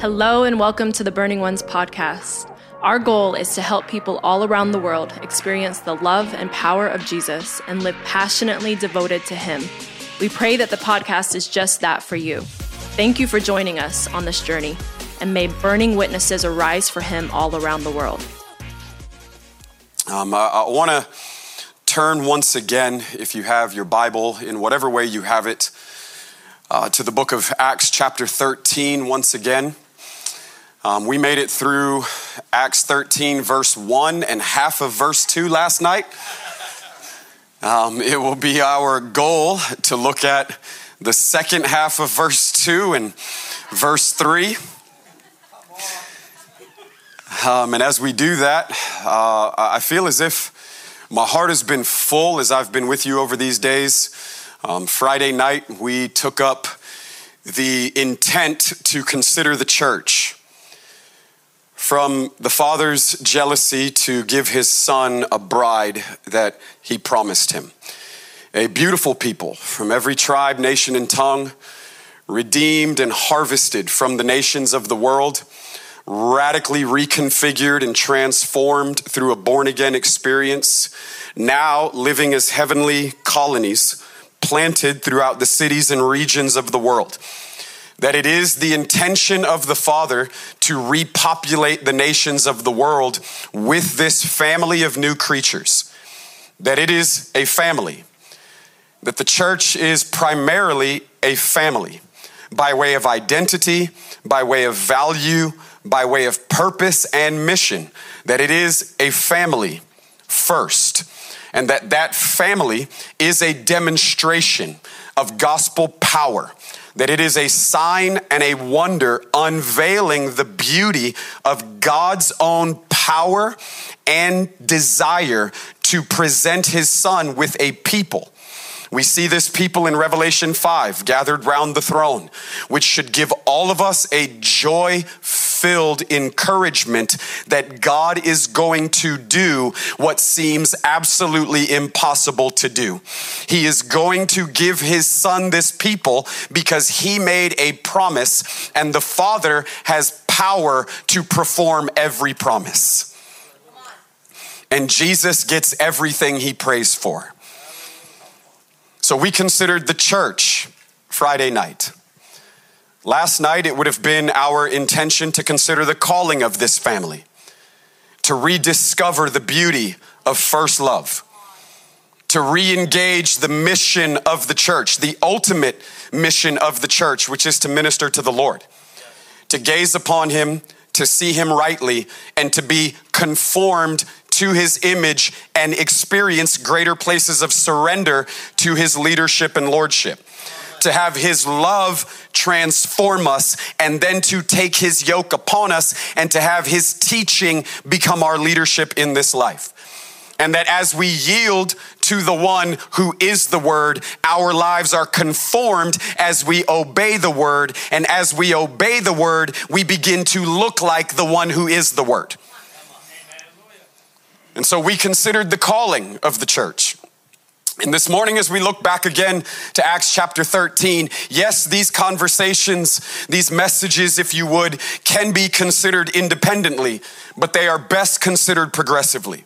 Hello, and welcome to the Burning Ones podcast. Our goal is to help people all around the world experience the love and power of Jesus and live passionately devoted to Him. We pray that the podcast is just that for you. Thank you for joining us on this journey, and may burning witnesses arise for Him all around the world. Um, I, I want to turn once again, if you have your Bible, in whatever way you have it, uh, to the book of Acts, chapter 13, once again. Um, we made it through Acts 13, verse 1 and half of verse 2 last night. Um, it will be our goal to look at the second half of verse 2 and verse 3. Um, and as we do that, uh, I feel as if my heart has been full as I've been with you over these days. Um, Friday night, we took up the intent to consider the church from the father's jealousy to give his son a bride that he promised him. A beautiful people from every tribe, nation, and tongue, redeemed and harvested from the nations of the world, radically reconfigured and transformed through a born again experience, now living as heavenly colonies planted throughout the cities and regions of the world that it is the intention of the Father to repopulate the nations of the world with this family of new creatures. That it is a family. That the church is primarily a family by way of identity, by way of value, by way of purpose and mission. That it is a family first. And that that family is a demonstration of gospel power that it is a sign and a wonder unveiling the beauty of God's own power and desire to present his son with a people we see this people in Revelation 5 gathered round the throne, which should give all of us a joy filled encouragement that God is going to do what seems absolutely impossible to do. He is going to give his son this people because he made a promise, and the Father has power to perform every promise. And Jesus gets everything he prays for. So we considered the church Friday night. Last night, it would have been our intention to consider the calling of this family, to rediscover the beauty of first love, to re engage the mission of the church, the ultimate mission of the church, which is to minister to the Lord, to gaze upon Him, to see Him rightly, and to be conformed to his image and experience greater places of surrender to his leadership and lordship. To have his love transform us and then to take his yoke upon us and to have his teaching become our leadership in this life. And that as we yield to the one who is the word, our lives are conformed as we obey the word. And as we obey the word, we begin to look like the one who is the word. And so we considered the calling of the church. And this morning, as we look back again to Acts chapter 13, yes, these conversations, these messages, if you would, can be considered independently, but they are best considered progressively.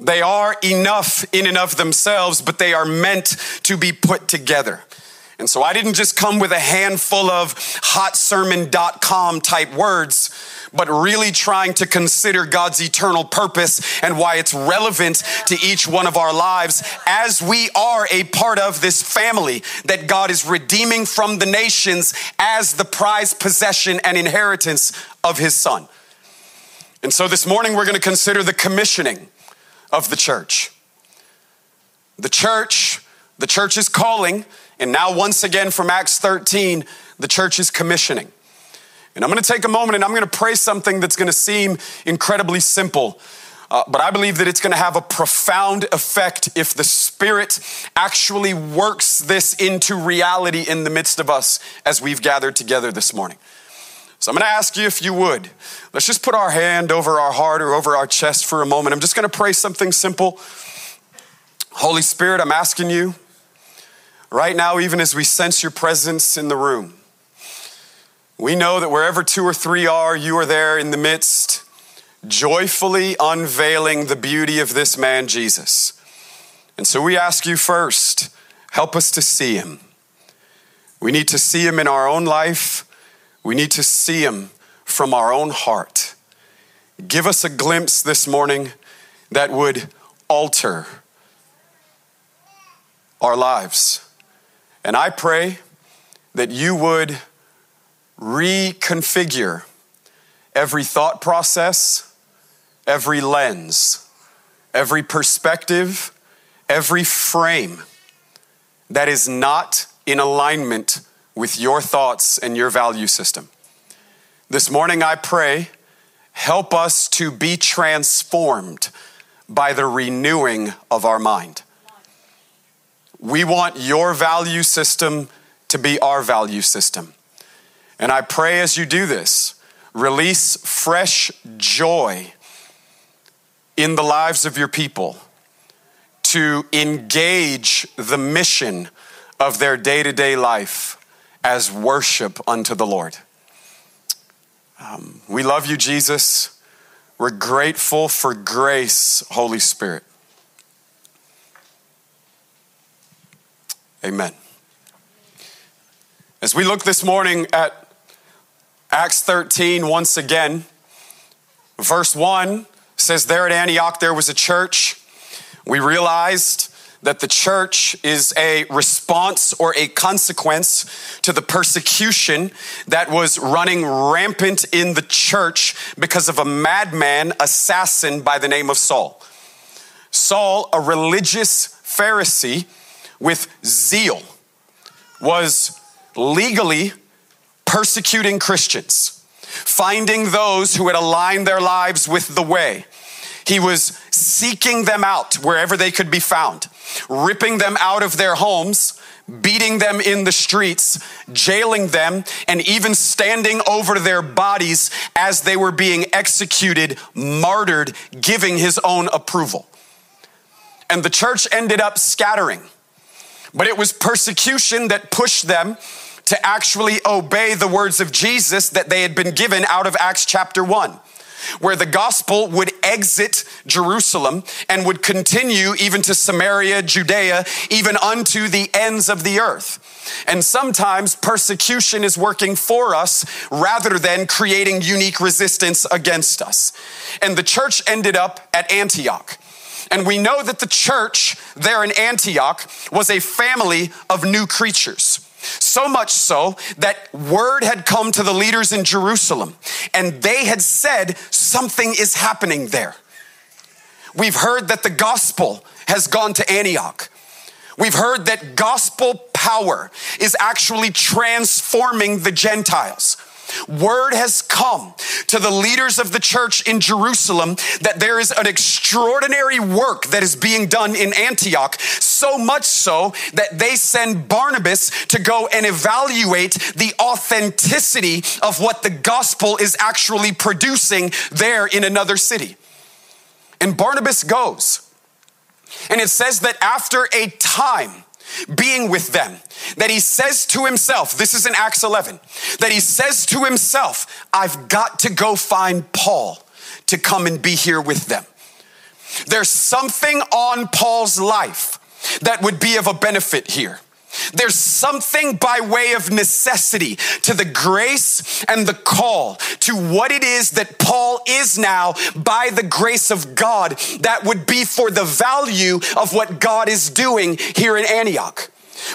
They are enough in and of themselves, but they are meant to be put together. And so I didn't just come with a handful of hotsermon.com type words but really trying to consider God's eternal purpose and why it's relevant to each one of our lives as we are a part of this family that God is redeeming from the nations as the prized possession and inheritance of his son. And so this morning we're going to consider the commissioning of the church. The church, the church is calling, and now once again from Acts 13, the church is commissioning. And I'm going to take a moment and I'm going to pray something that's going to seem incredibly simple. Uh, but I believe that it's going to have a profound effect if the Spirit actually works this into reality in the midst of us as we've gathered together this morning. So I'm going to ask you if you would. Let's just put our hand over our heart or over our chest for a moment. I'm just going to pray something simple. Holy Spirit, I'm asking you right now, even as we sense your presence in the room, We know that wherever two or three are, you are there in the midst, joyfully unveiling the beauty of this man, Jesus. And so we ask you first, help us to see him. We need to see him in our own life. We need to see him from our own heart. Give us a glimpse this morning that would alter our lives. And I pray that you would reconfigure every thought process, every lens, every perspective, every frame that is not in alignment with your thoughts and your value system. This morning, I pray, help us to be transformed by the renewing of our mind. We want your value system to be our value system. And I pray as you do this, release fresh joy in the lives of your people to engage the mission of their day to day life as worship unto the Lord. Um, we love you, Jesus. We're grateful for grace, Holy Spirit. Amen. As we look this morning at Acts 13, once again, verse 1 says, There at Antioch there was a church. We realized that the church is a response or a consequence to the persecution that was running rampant in the church because of a madman assassin by the name of Saul. Saul, a religious Pharisee with zeal, was legally persecuting Christians, finding those who had aligned their lives with the way. He was seeking them out wherever they could be found, ripping them out of their homes, beating them in the streets, jailing them, and even standing over their bodies as they were being executed, martyred, giving his own approval. And the church ended up scattering. But it was persecution that pushed them to actually obey the words of Jesus that they had been given out of Acts chapter 1 where the gospel would exit Jerusalem and would continue even to Samaria, Judea, even unto the ends of the earth. And sometimes persecution is working for us rather than creating unique resistance against us. And the church ended up at Antioch. And we know that the church there in Antioch was a family of new creatures. So much so that word had come to the leaders in Jerusalem and they had said something is happening there. We've heard that the gospel has gone to Antioch. We've heard that gospel power is actually transforming the Gentiles. Word has come to the leaders of the church in Jerusalem that there is an extraordinary work that is being done in Antioch, so much so that they send Barnabas to go and evaluate the authenticity of what the gospel is actually producing there in another city. And Barnabas goes. And it says that after a time, being with them, that he says to himself, this is in Acts 11, that he says to himself, I've got to go find Paul to come and be here with them. There's something on Paul's life that would be of a benefit here. There's something by way of necessity to the grace and the call to what it is that Paul is now by the grace of God that would be for the value of what God is doing here in Antioch.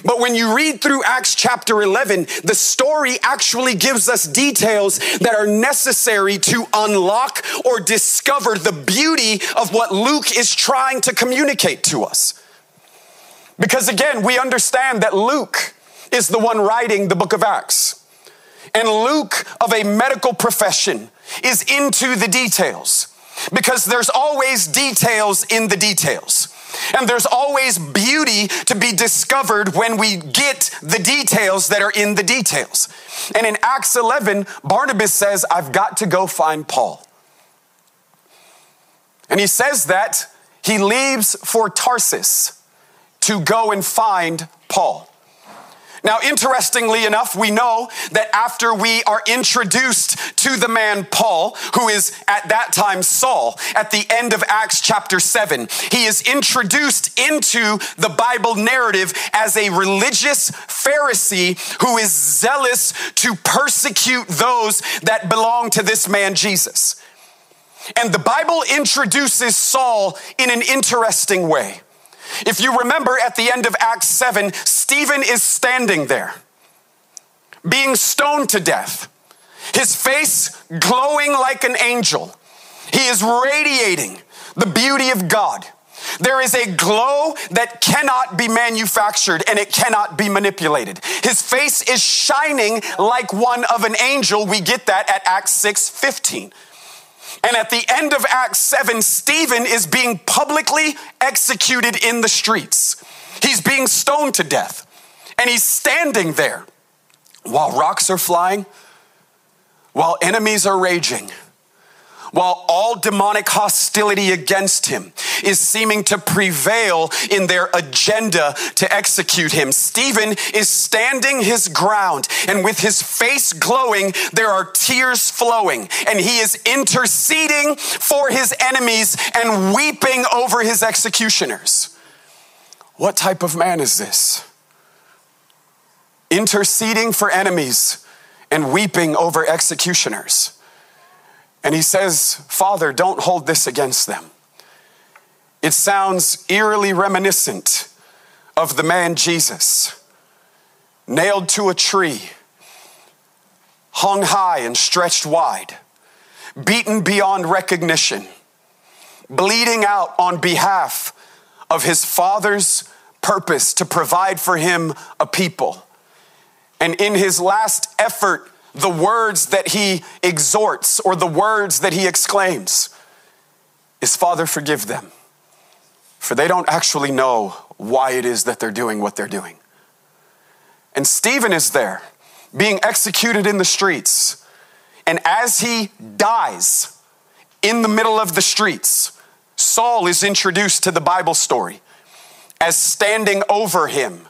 But when you read through Acts chapter 11, the story actually gives us details that are necessary to unlock or discover the beauty of what Luke is trying to communicate to us. Because again, we understand that Luke is the one writing the book of Acts. And Luke, of a medical profession, is into the details because there's always details in the details. And there's always beauty to be discovered when we get the details that are in the details. And in Acts 11, Barnabas says, I've got to go find Paul. And he says that he leaves for Tarsus to go and find Paul. Now, interestingly enough, we know that after we are introduced to the man Paul, who is at that time Saul, at the end of Acts chapter 7, he is introduced into the Bible narrative as a religious Pharisee who is zealous to persecute those that belong to this man Jesus. And the Bible introduces Saul in an interesting way. If you remember at the end of Acts 7, Stephen is standing there, being stoned to death, his face glowing like an angel. He is radiating the beauty of God. There is a glow that cannot be manufactured and it cannot be manipulated. His face is shining like one of an angel. We get that at Acts 6 15. And at the end of Acts 7, Stephen is being publicly executed in the streets. He's being stoned to death. And he's standing there while rocks are flying, while enemies are raging while all demonic hostility against him is seeming to prevail in their agenda to execute him. Stephen is standing his ground, and with his face glowing, there are tears flowing, and he is interceding for his enemies and weeping over his executioners. What type of man is this? Interceding for enemies and weeping over executioners. And he says, Father, don't hold this against them. It sounds eerily reminiscent of the man Jesus, nailed to a tree, hung high and stretched wide, beaten beyond recognition, bleeding out on behalf of his Father's purpose to provide for him a people. And in his last effort the words that he exhorts or the words that he exclaims is Father, forgive them, for they don't actually know why it is that they're doing what they're doing. And Stephen is there being executed in the streets. And as he dies in the middle of the streets, Saul is introduced to the Bible story as standing over him,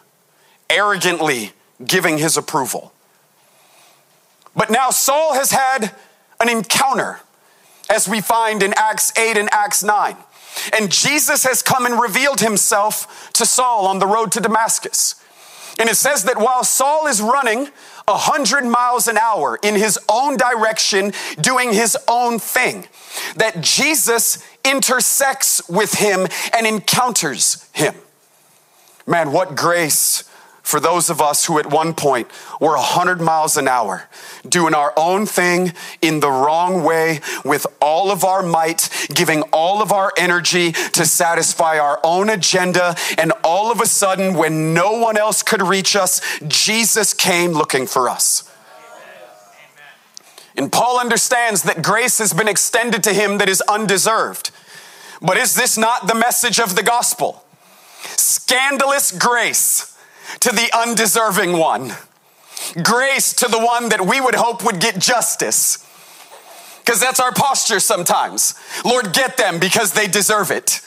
arrogantly giving his approval. But now Saul has had an encounter, as we find in Acts 8 and Acts 9. And Jesus has come and revealed himself to Saul on the road to Damascus. And it says that while Saul is running 100 miles an hour in his own direction, doing his own thing, that Jesus intersects with him and encounters him. Man, what grace for those of us who at one point were 100 miles an hour, doing our own thing in the wrong way with all of our might, giving all of our energy to satisfy our own agenda. And all of a sudden, when no one else could reach us, Jesus came looking for us. And Paul understands that grace has been extended to him that is undeserved. But is this not the message of the gospel? Scandalous grace to the undeserving one, grace to the one that we would hope would get justice. Because that's our posture sometimes. Lord, get them because they deserve it.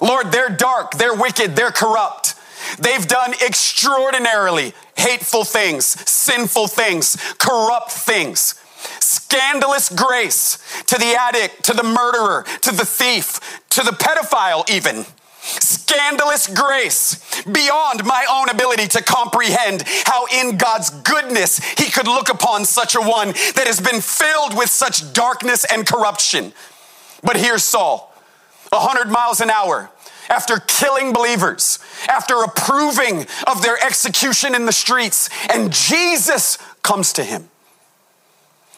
Lord, they're dark, they're wicked, they're corrupt. They've done extraordinarily hateful things, sinful things, corrupt things. Scandalous grace to the addict, to the murderer, to the thief, to the pedophile, even scandalous grace beyond my own ability to comprehend how in God's goodness he could look upon such a one that has been filled with such darkness and corruption. But here's Saul, 100 miles an hour, after killing believers, after approving of their execution in the streets, and Jesus comes to him.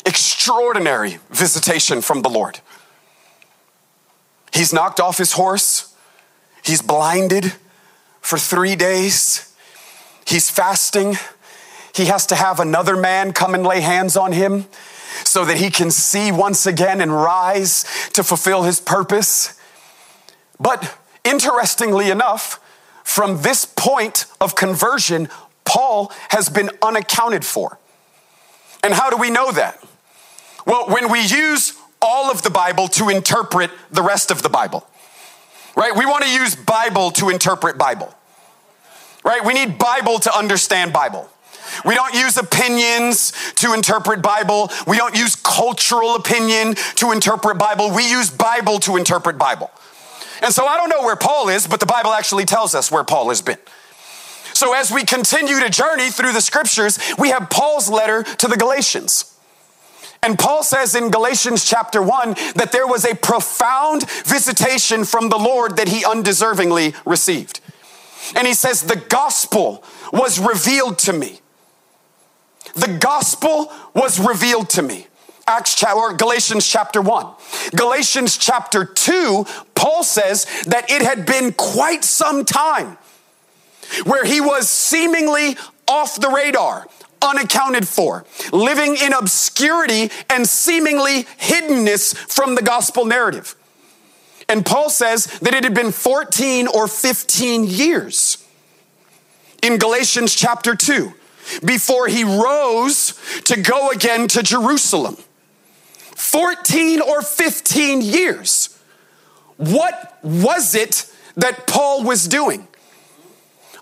Extraordinary visitation from the Lord. He's knocked off his horse. He's blinded for three days. He's fasting. He has to have another man come and lay hands on him so that he can see once again and rise to fulfill his purpose. But interestingly enough, from this point of conversion, Paul has been unaccounted for. And how do we know that? Well, when we use all of the Bible to interpret the rest of the Bible right? We want to use Bible to interpret Bible, right? We need Bible to understand Bible. We don't use opinions to interpret Bible. We don't use cultural opinion to interpret Bible. We use Bible to interpret Bible. And so I don't know where Paul is, but the Bible actually tells us where Paul has been. So as we continue to journey through the scriptures, we have Paul's letter to the Galatians. And Paul says in Galatians chapter 1 that there was a profound visitation from the Lord that he undeservingly received. And he says, The gospel was revealed to me. The gospel was revealed to me. Acts or Galatians chapter 1. Galatians chapter 2, Paul says that it had been quite some time where he was seemingly off the radar, unaccounted for, living in obscurity and seemingly hiddenness from the gospel narrative. And Paul says that it had been 14 or 15 years in Galatians chapter 2 before he rose to go again to Jerusalem. 14 or 15 years. What was it that Paul was doing?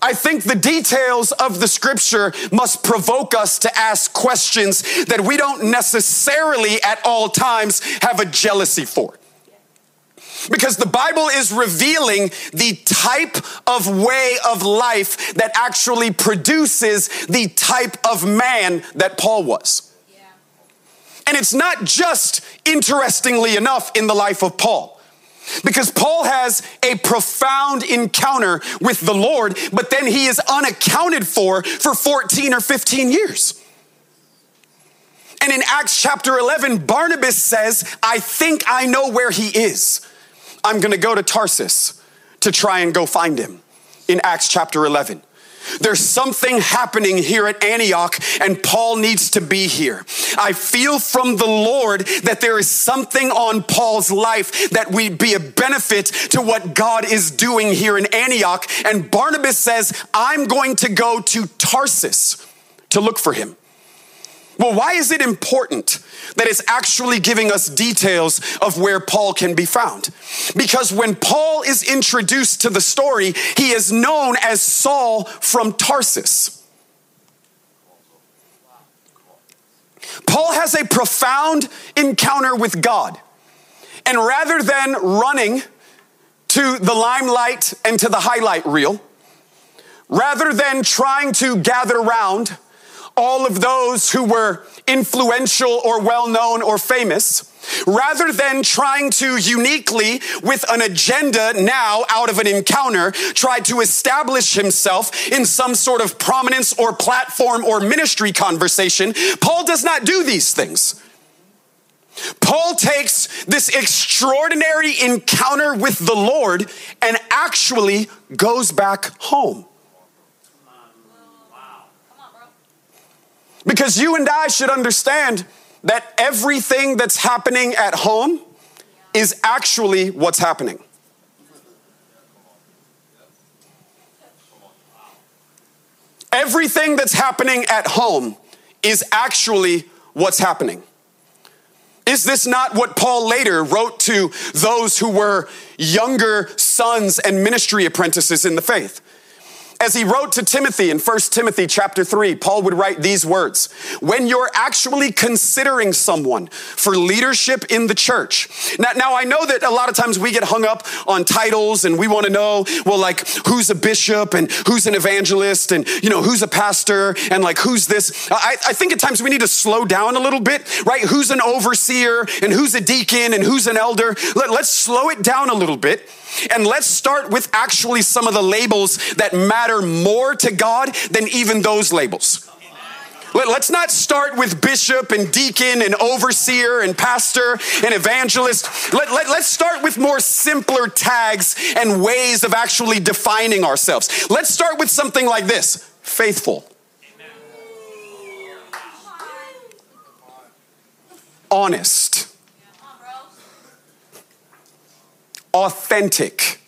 I think the details of the scripture must provoke us to ask questions that we don't necessarily at all times have a jealousy for. Because the Bible is revealing the type of way of life that actually produces the type of man that Paul was. And it's not just interestingly enough in the life of Paul. Because Paul has a profound encounter with the Lord, but then he is unaccounted for for 14 or 15 years. And in Acts chapter 11, Barnabas says, I think I know where he is. I'm gonna go to Tarsus to try and go find him in Acts chapter 11. There's something happening here at Antioch, and Paul needs to be here. I feel from the Lord that there is something on Paul's life that would be a benefit to what God is doing here in Antioch. And Barnabas says, I'm going to go to Tarsus to look for him. Well, why is it important that it's actually giving us details of where Paul can be found? Because when Paul is introduced to the story, he is known as Saul from Tarsus. Paul has a profound encounter with God. And rather than running to the limelight and to the highlight reel, rather than trying to gather around all of those who were influential or well known or famous, rather than trying to uniquely, with an agenda now out of an encounter, try to establish himself in some sort of prominence or platform or ministry conversation, Paul does not do these things. Paul takes this extraordinary encounter with the Lord and actually goes back home. Because you and I should understand that everything that's happening at home is actually what's happening. Everything that's happening at home is actually what's happening. Is this not what Paul later wrote to those who were younger sons and ministry apprentices in the faith? As he wrote to Timothy in 1 Timothy chapter 3, Paul would write these words When you're actually considering someone for leadership in the church. Now, now I know that a lot of times we get hung up on titles and we want to know, well, like who's a bishop and who's an evangelist and, you know, who's a pastor and like who's this. I, I think at times we need to slow down a little bit, right? Who's an overseer and who's a deacon and who's an elder? Let, let's slow it down a little bit and let's start with actually some of the labels that matter more to God than even those labels. Let's not start with bishop and deacon and overseer and pastor and evangelist. Let, let, let's start with more simpler tags and ways of actually defining ourselves. Let's start with something like this faithful, honest authentic.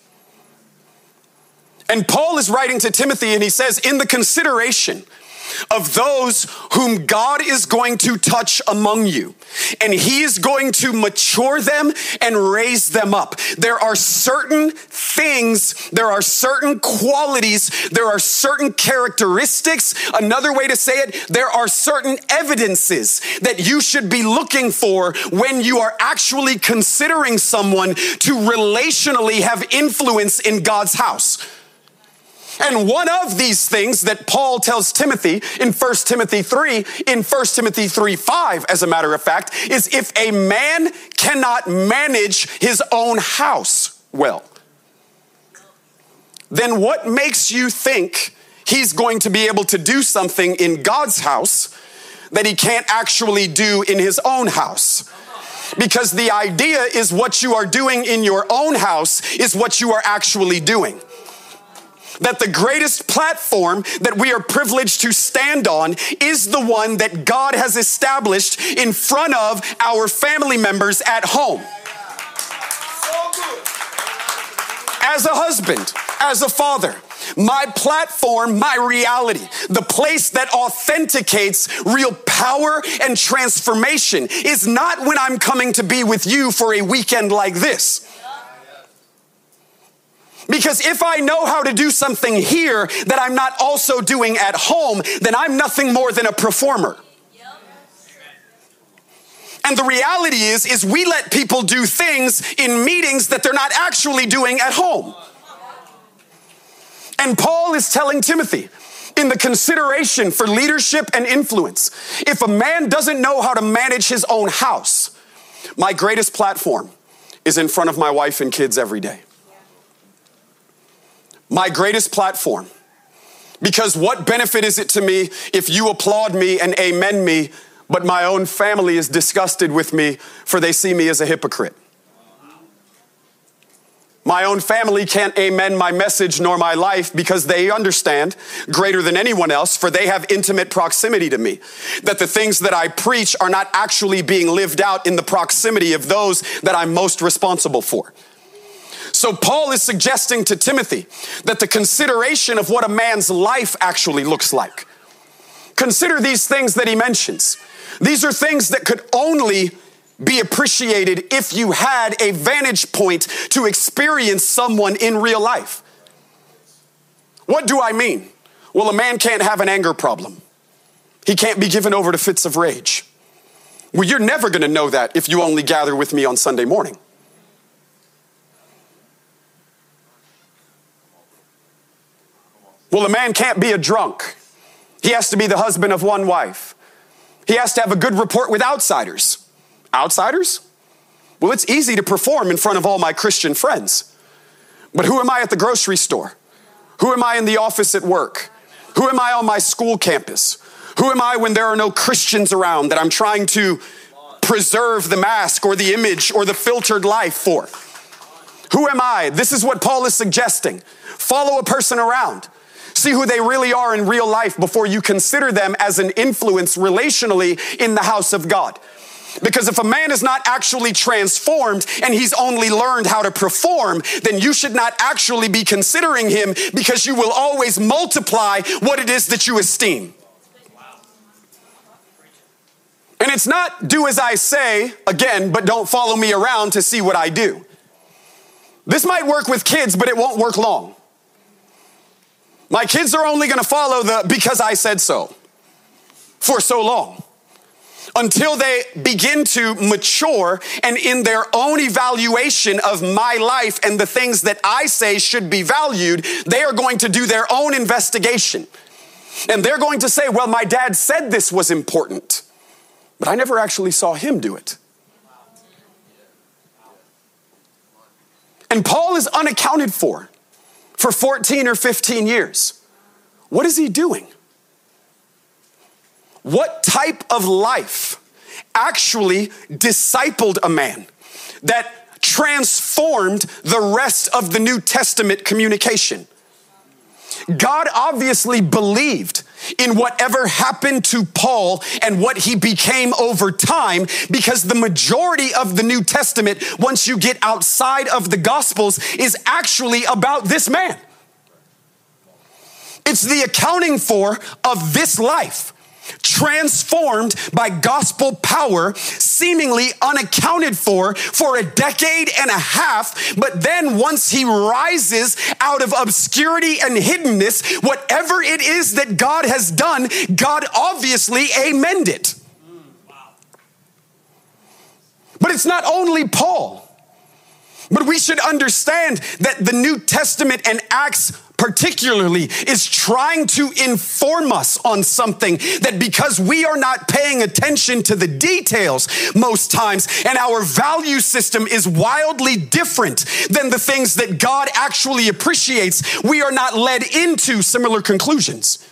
And Paul is writing to Timothy and he says, in the consideration of those whom God is going to touch among you. And he is going to mature them and raise them up. There are certain things, there are certain qualities, there are certain characteristics. Another way to say it, there are certain evidences that you should be looking for when you are actually considering someone to relationally have influence in God's house. And one of these things that Paul tells Timothy in 1 Timothy 3, in 1 Timothy 3 5, as a matter of fact, is if a man cannot manage his own house well, then what makes you think he's going to be able to do something in God's house that he can't actually do in his own house? Because the idea is what you are doing in your own house is what you are actually doing that the greatest platform that we are privileged to stand on is the one that God has established in front of our family members at home. As a husband, as a father, my platform, my reality, the place that authenticates real power and transformation is not when I'm coming to be with you for a weekend like this. Because if I know how to do something here that I'm not also doing at home, then I'm nothing more than a performer. And the reality is is we let people do things in meetings that they're not actually doing at home. And Paul is telling Timothy, in the consideration for leadership and influence, if a man doesn't know how to manage his own house, my greatest platform is in front of my wife and kids every day my greatest platform. Because what benefit is it to me if you applaud me and amen me, but my own family is disgusted with me for they see me as a hypocrite? My own family can't amen my message nor my life because they understand greater than anyone else, for they have intimate proximity to me. That the things that I preach are not actually being lived out in the proximity of those that I'm most responsible for. So, Paul is suggesting to Timothy that the consideration of what a man's life actually looks like. Consider these things that he mentions. These are things that could only be appreciated if you had a vantage point to experience someone in real life. What do I mean? Well, a man can't have an anger problem. He can't be given over to fits of rage. Well, you're never going to know that if you only gather with me on Sunday morning. Well, a man can't be a drunk. He has to be the husband of one wife. He has to have a good report with outsiders. Outsiders? Well, it's easy to perform in front of all my Christian friends. But who am I at the grocery store? Who am I in the office at work? Who am I on my school campus? Who am I when there are no Christians around that I'm trying to preserve the mask or the image or the filtered life for? Who am I? This is what Paul is suggesting. Follow a person around. See who they really are in real life before you consider them as an influence relationally in the house of God. Because if a man is not actually transformed and he's only learned how to perform, then you should not actually be considering him because you will always multiply what it is that you esteem. And it's not do as I say, again, but don't follow me around to see what I do. This might work with kids, but it won't work long. My kids are only going to follow the because I said so for so long until they begin to mature and in their own evaluation of my life and the things that I say should be valued, they are going to do their own investigation. And they're going to say, Well, my dad said this was important, but I never actually saw him do it. And Paul is unaccounted for for 14 or 15 years. What is he doing? What type of life actually discipled a man that transformed the rest of the New Testament communication? God obviously believed in whatever happened to Paul and what he became over time, because the majority of the New Testament, once you get outside of the Gospels, is actually about this man. It's the accounting for of this life transformed by gospel power, seemingly unaccounted for for a decade and a half. But then once he rises out of obscurity and hiddenness, whatever it is that God has done, God obviously amended it. But it's not only Paul. But we should understand that the New Testament and Acts particularly is trying to inform us on something that because we are not paying attention to the details most times and our value system is wildly different than the things that God actually appreciates, we are not led into similar conclusions.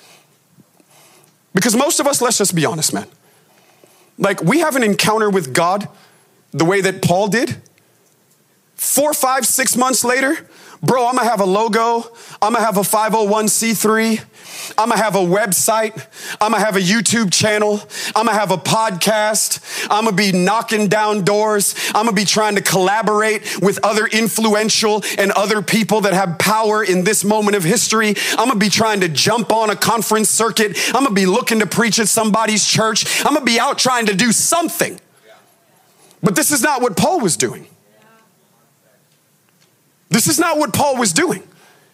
Because most of us, let's just be honest, man. Like, we have an encounter with God the way that Paul did. Four, five, six months later, Bro, I'm gonna have a logo. I'm gonna have a 501c3. I'm gonna have a website. I'm gonna have a YouTube channel. I'm gonna have a podcast. I'm gonna be knocking down doors. I'm gonna be trying to collaborate with other influential and other people that have power in this moment of history. I'm gonna be trying to jump on a conference circuit. I'm gonna be looking to preach at somebody's church. I'm gonna be out trying to do something. But this is not what Paul was doing. This is not what Paul was doing.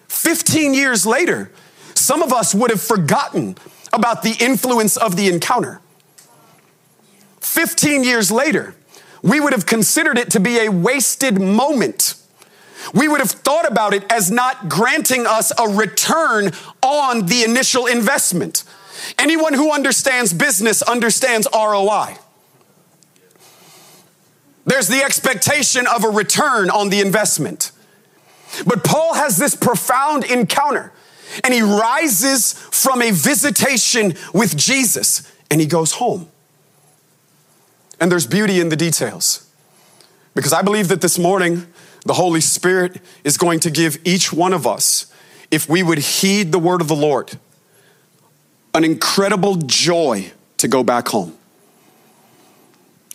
15 years later, some of us would have forgotten about the influence of the encounter. 15 years later, we would have considered it to be a wasted moment. We would have thought about it as not granting us a return on the initial investment. Anyone who understands business understands ROI. There's the expectation of a return on the investment. But Paul has this profound encounter and he rises from a visitation with Jesus and he goes home. And there's beauty in the details. Because I believe that this morning, the Holy Spirit is going to give each one of us, if we would heed the word of the Lord, an incredible joy to go back home.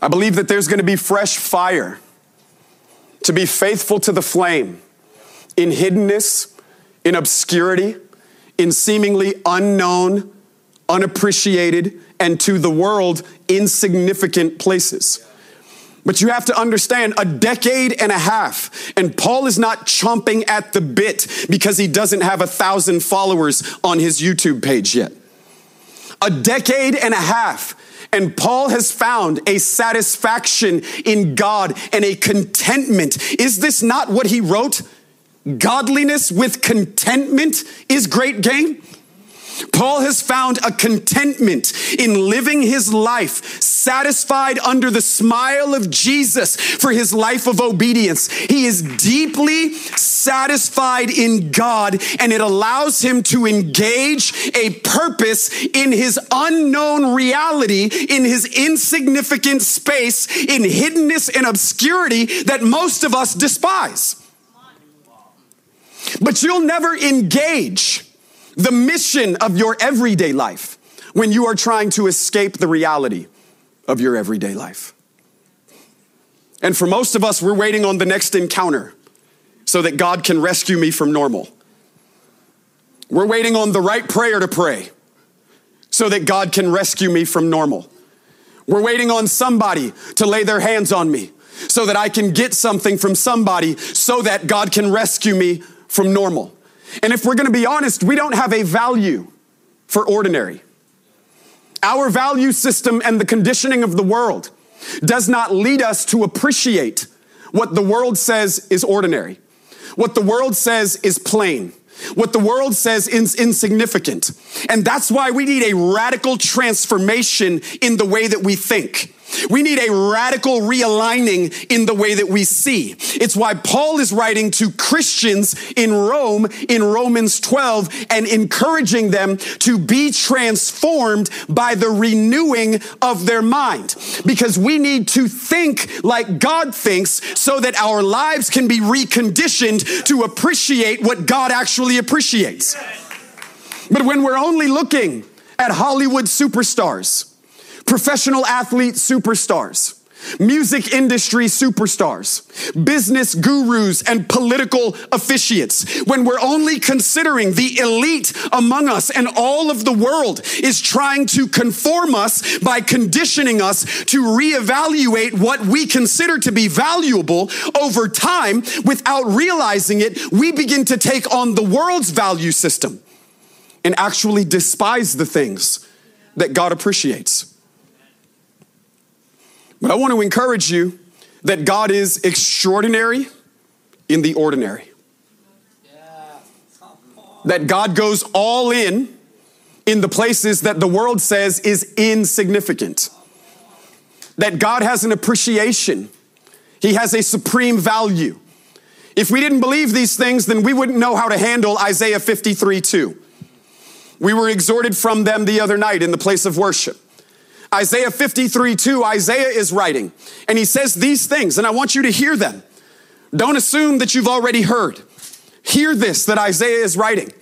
I believe that there's going to be fresh fire to be faithful to the flame in hiddenness, in obscurity, in seemingly unknown, unappreciated, and to the world insignificant places. But you have to understand a decade and a half, and Paul is not chomping at the bit because he doesn't have a thousand followers on his YouTube page yet. A decade and a half, and Paul has found a satisfaction in God and a contentment. Is this not what he wrote? Godliness with contentment is great gain. Paul has found a contentment in living his life satisfied under the smile of Jesus for his life of obedience. He is deeply satisfied in God and it allows him to engage a purpose in his unknown reality, in his insignificant space, in hiddenness and obscurity that most of us despise. But you'll never engage the mission of your everyday life when you are trying to escape the reality of your everyday life. And for most of us, we're waiting on the next encounter so that God can rescue me from normal. We're waiting on the right prayer to pray so that God can rescue me from normal. We're waiting on somebody to lay their hands on me so that I can get something from somebody so that God can rescue me from normal. And if we're gonna be honest, we don't have a value for ordinary. Our value system and the conditioning of the world does not lead us to appreciate what the world says is ordinary, what the world says is plain. What the world says is insignificant. And that's why we need a radical transformation in the way that we think. We need a radical realigning in the way that we see. It's why Paul is writing to Christians in Rome in Romans 12 and encouraging them to be transformed by the renewing of their mind. Because we need to think like God thinks so that our lives can be reconditioned to appreciate what God actually appreciates. But when we're only looking at Hollywood superstars, professional athlete superstars, music industry superstars, business gurus, and political officiates, when we're only considering the elite among us and all of the world is trying to conform us by conditioning us to reevaluate what we consider to be valuable over time without realizing it, we begin to take on the world's value system and actually despise the things that God appreciates. But I want to encourage you that God is extraordinary in the ordinary. That God goes all in in the places that the world says is insignificant. That God has an appreciation, He has a supreme value. If we didn't believe these things, then we wouldn't know how to handle Isaiah 53 2. We were exhorted from them the other night in the place of worship. Isaiah 53 2, Isaiah is writing, and he says these things, and I want you to hear them. Don't assume that you've already heard. Hear this that Isaiah is writing.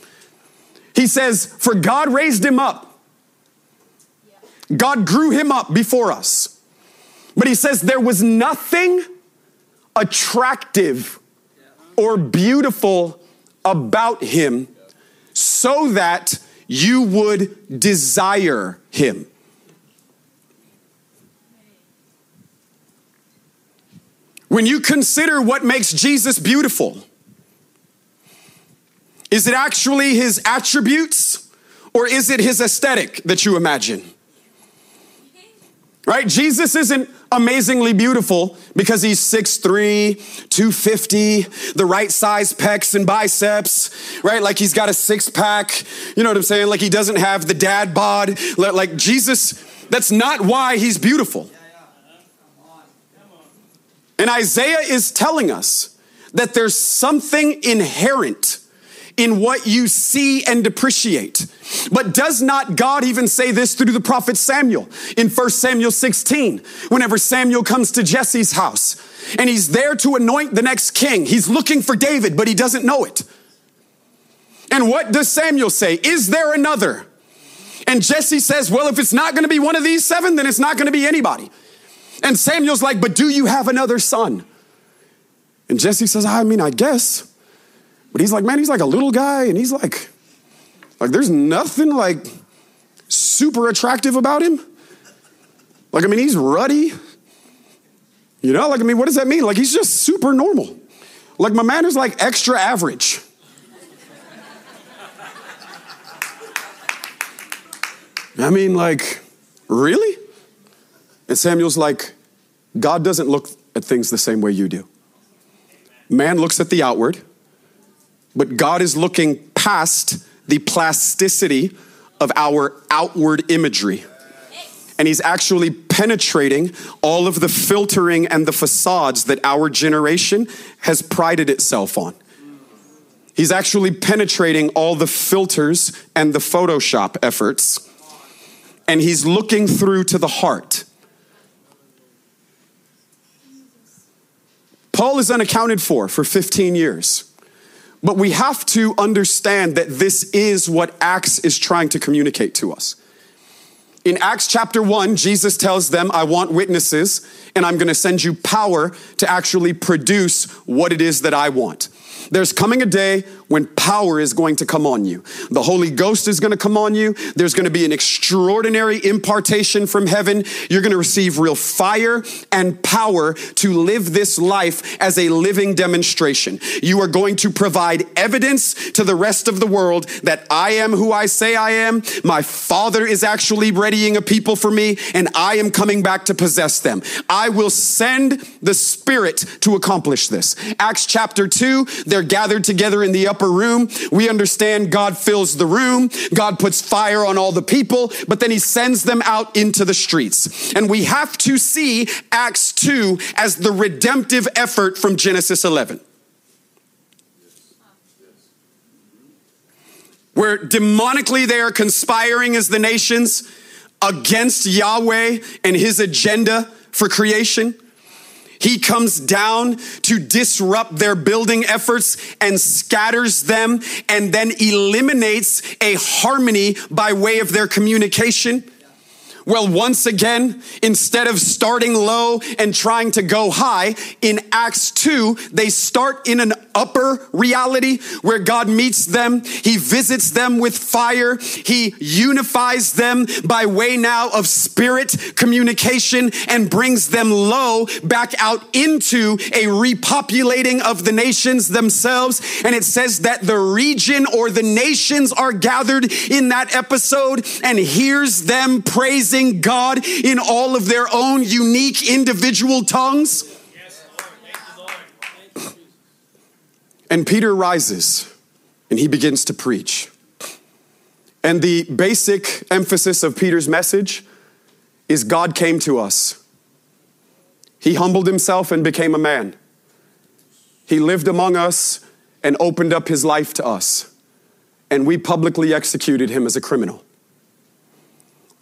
He says, For God raised him up, God grew him up before us. But he says, There was nothing attractive or beautiful about him so that you would desire him. When you consider what makes Jesus beautiful, is it actually his attributes or is it his aesthetic that you imagine? Right? Jesus isn't amazingly beautiful because he's 6'3, 250, the right size pecs and biceps, right? Like he's got a six pack, you know what I'm saying? Like he doesn't have the dad bod. Like Jesus, that's not why he's beautiful. And Isaiah is telling us that there's something inherent in what you see and depreciate. But does not God even say this through the prophet Samuel in 1 Samuel 16? Whenever Samuel comes to Jesse's house and he's there to anoint the next king, he's looking for David, but he doesn't know it. And what does Samuel say? Is there another? And Jesse says, Well, if it's not gonna be one of these seven, then it's not gonna be anybody. And Samuel's like, But do you have another son? And Jesse says, I mean, I guess. But he's like, Man, he's like a little guy, and he's like, like, there's nothing like super attractive about him. Like, I mean, he's ruddy. You know, like, I mean, what does that mean? Like, he's just super normal. Like, my man is like extra average. I mean, like, really? And Samuel's like, God doesn't look at things the same way you do. Man looks at the outward, but God is looking past the plasticity of our outward imagery. And he's actually penetrating all of the filtering and the facades that our generation has prided itself on. He's actually penetrating all the filters and the Photoshop efforts. And he's looking through to the heart. Paul is unaccounted for for 15 years. But we have to understand that this is what Acts is trying to communicate to us. In Acts chapter 1, Jesus tells them, I want witnesses, and I'm gonna send you power to actually produce what it is that I want. There's coming a day when power is going to come on you. The Holy Ghost is going to come on you. There's going to be an extraordinary impartation from heaven. You're going to receive real fire and power to live this life as a living demonstration. You are going to provide evidence to the rest of the world that I am who I say I am. My Father is actually readying a people for me, and I am coming back to possess them. I will send the Spirit to accomplish this. Acts chapter 2, they're gathered together in the upper upper room. We understand God fills the room. God puts fire on all the people, but then he sends them out into the streets. And we have to see Acts 2 as the redemptive effort from Genesis 11. Where demonically they are conspiring as the nations against Yahweh and his agenda for creation. He comes down to disrupt their building efforts and scatters them and then eliminates a harmony by way of their communication. Well, once again, instead of starting low and trying to go high, in Acts 2, they start in an upper reality where God meets them. He visits them with fire. He unifies them by way now of spirit communication and brings them low back out into a repopulating of the nations themselves. And it says that the region or the nations are gathered in that episode and hears them praising praising God in all of their own unique individual tongues? And Peter rises and he begins to preach. And the basic emphasis of Peter's message is God came to us. He humbled himself and became a man. He lived among us and opened up his life to us. And we publicly executed him as a criminal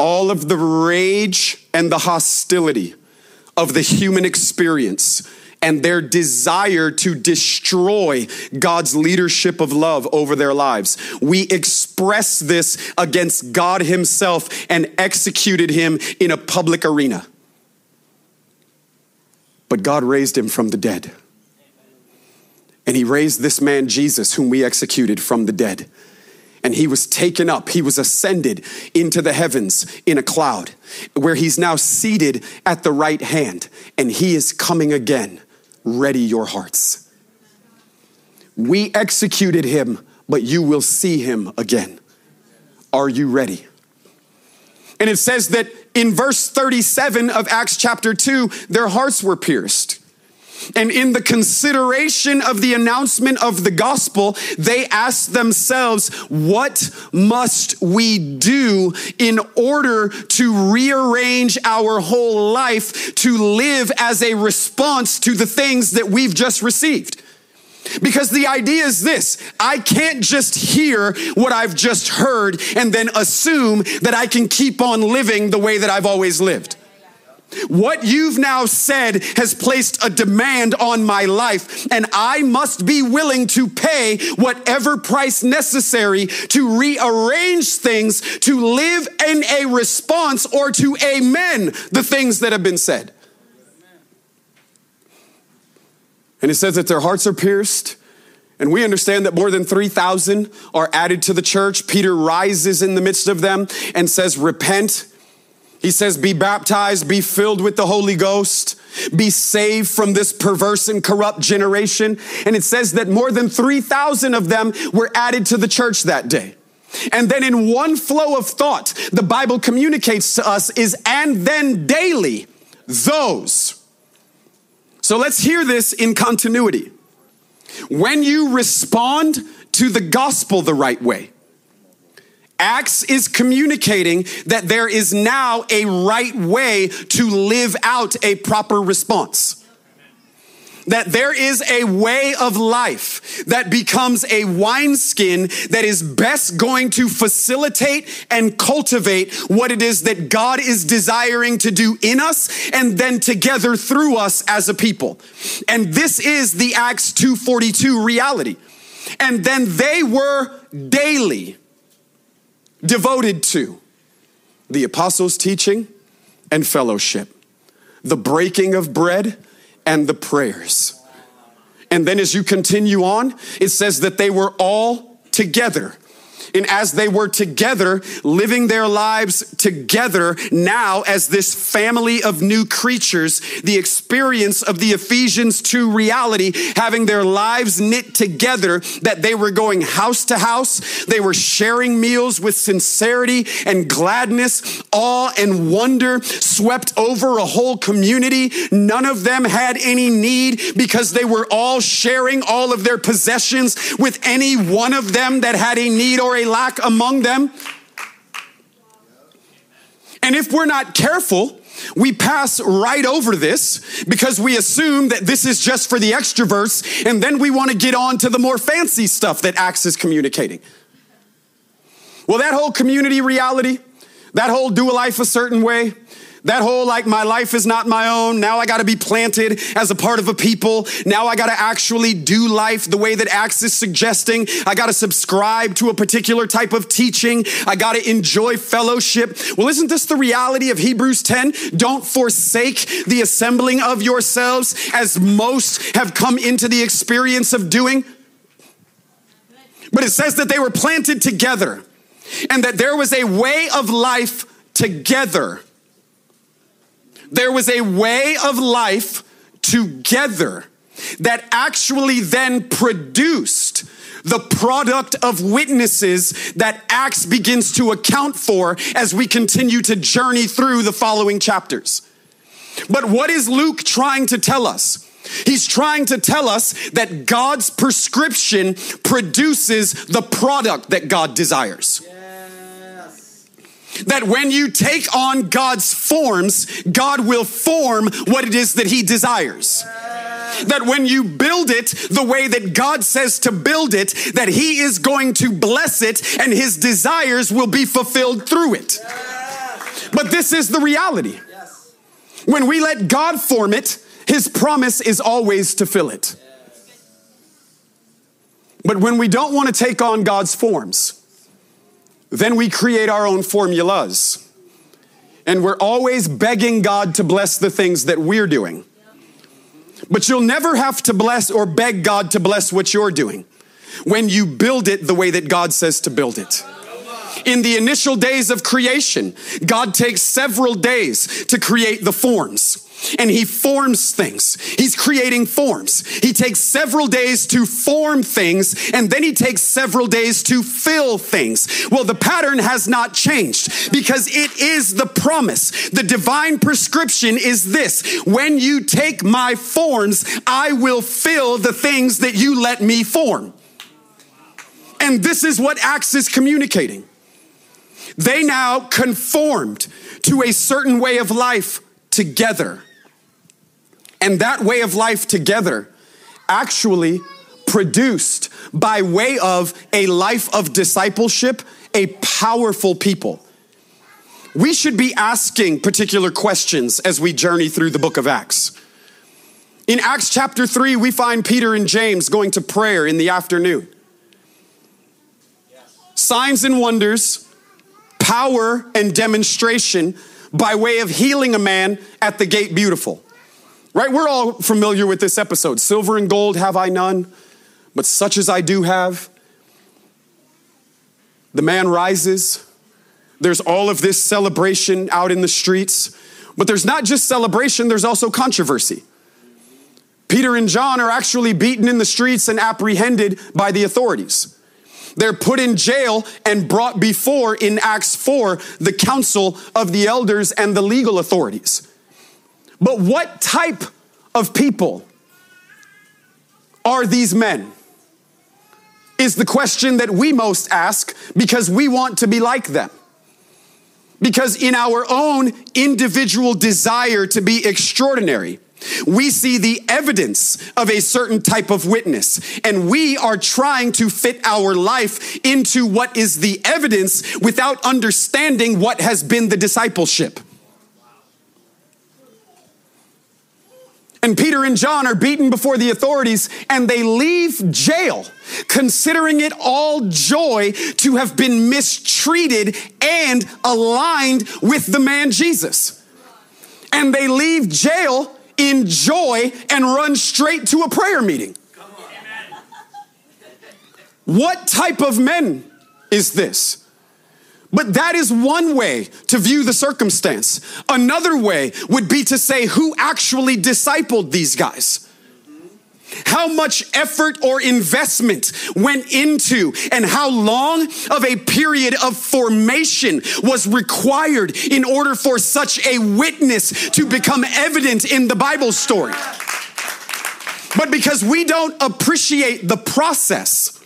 all of the rage and the hostility of the human experience and their desire to destroy God's leadership of love over their lives. We express this against God Himself and executed Him in a public arena. But God raised Him from the dead. And He raised this man, Jesus, whom we executed from the dead and he was taken up. He was ascended into the heavens in a cloud, where he's now seated at the right hand, and he is coming again. Ready your hearts. We executed him, but you will see him again. Are you ready? And it says that in verse 37 of Acts chapter 2, their hearts were pierced. And in the consideration of the announcement of the gospel, they asked themselves, What must we do in order to rearrange our whole life to live as a response to the things that we've just received? Because the idea is this I can't just hear what I've just heard and then assume that I can keep on living the way that I've always lived. What you've now said has placed a demand on my life, and I must be willing to pay whatever price necessary to rearrange things, to live in a response or to amen the things that have been said. And it says that their hearts are pierced. And we understand that more than 3,000 are added to the church. Peter rises in the midst of them and says, Repent he says, Be baptized, be filled with the Holy Ghost, be saved from this perverse and corrupt generation. And it says that more than 3,000 of them were added to the church that day. And then in one flow of thought, the Bible communicates to us is, and then daily, those. So let's hear this in continuity. When you respond to the gospel the right way, Acts is communicating that there is now a right way to live out a proper response that there is a way of life that becomes a wineskin that is best going to facilitate and cultivate what it is that God is desiring to do in us and then together through us as a people. And this is the Acts 242 reality. And then they were daily devoted to the apostles' teaching and fellowship, the breaking of bread and the prayers. And then as you continue on, it says that they were all together and as they were together, living their lives together now as this family of new creatures, the experience of the Ephesians 2 reality, having their lives knit together, that they were going house to house, they were sharing meals with sincerity and gladness, awe and wonder swept over a whole community. None of them had any need because they were all sharing all of their possessions with any one of them that had a need or a a lack among them. And if we're not careful, we pass right over this because we assume that this is just for the extroverts, and then we want to get on to the more fancy stuff that Acts is communicating. Well, that whole community reality, that whole do a life a certain way, That whole like my life is not my own. Now I got to be planted as a part of a people. Now I got to actually do life the way that Acts is suggesting. I got to subscribe to a particular type of teaching. I got to enjoy fellowship. Well, isn't this the reality of Hebrews 10? Don't forsake the assembling of yourselves as most have come into the experience of doing. But it says that they were planted together and that there was a way of life together there was a way of life together that actually then produced the product of witnesses that Acts begins to account for as we continue to journey through the following chapters. But what is Luke trying to tell us? He's trying to tell us that God's prescription produces the product that God desires. Yeah that when you take on God's forms, God will form what it is that He desires. That when you build it the way that God says to build it, that He is going to bless it and His desires will be fulfilled through it. But this is the reality. When we let God form it, His promise is always to fill it. But when we don't want to take on God's forms, then we create our own formulas. And we're always begging God to bless the things that we're doing. But you'll never have to bless or beg God to bless what you're doing when you build it the way that God says to build it. In the initial days of creation, God takes several days to create the forms and he forms things. He's creating forms. He takes several days to form things, and then he takes several days to fill things. Well, the pattern has not changed because it is the promise. The divine prescription is this when you take my forms, I will fill the things that you let me form. And this is what Acts is communicating. They now conformed to a certain way of life together and that way of life together actually produced by way of a life of discipleship, a powerful people. We should be asking particular questions as we journey through the book of Acts. In Acts chapter 3, we find Peter and James going to prayer in the afternoon. Signs and wonders, power and demonstration by way of healing a man at the gate beautiful. Right? We're all familiar with this episode. Silver and gold have I none, but such as I do have. The man rises. There's all of this celebration out in the streets. But there's not just celebration, there's also controversy. Peter and John are actually beaten in the streets and apprehended by the authorities. They're put in jail and brought before, in Acts 4, the council of the elders and the legal authorities. But what type of people are these men? Is the question that we most ask because we want to be like them. Because in our own individual desire to be extraordinary, we see the evidence of a certain type of witness, and we are trying to fit our life into what is the evidence without understanding what has been the discipleship. And Peter and John are beaten before the authorities and they leave jail, considering it all joy to have been mistreated and aligned with the man Jesus. And they leave jail in joy and run straight to a prayer meeting. What type of men is this? But that is one way to view the circumstance. Another way would be to say who actually discipled these guys. How much effort or investment went into, and how long of a period of formation was required in order for such a witness to become evident in the Bible story. But because we don't appreciate the process,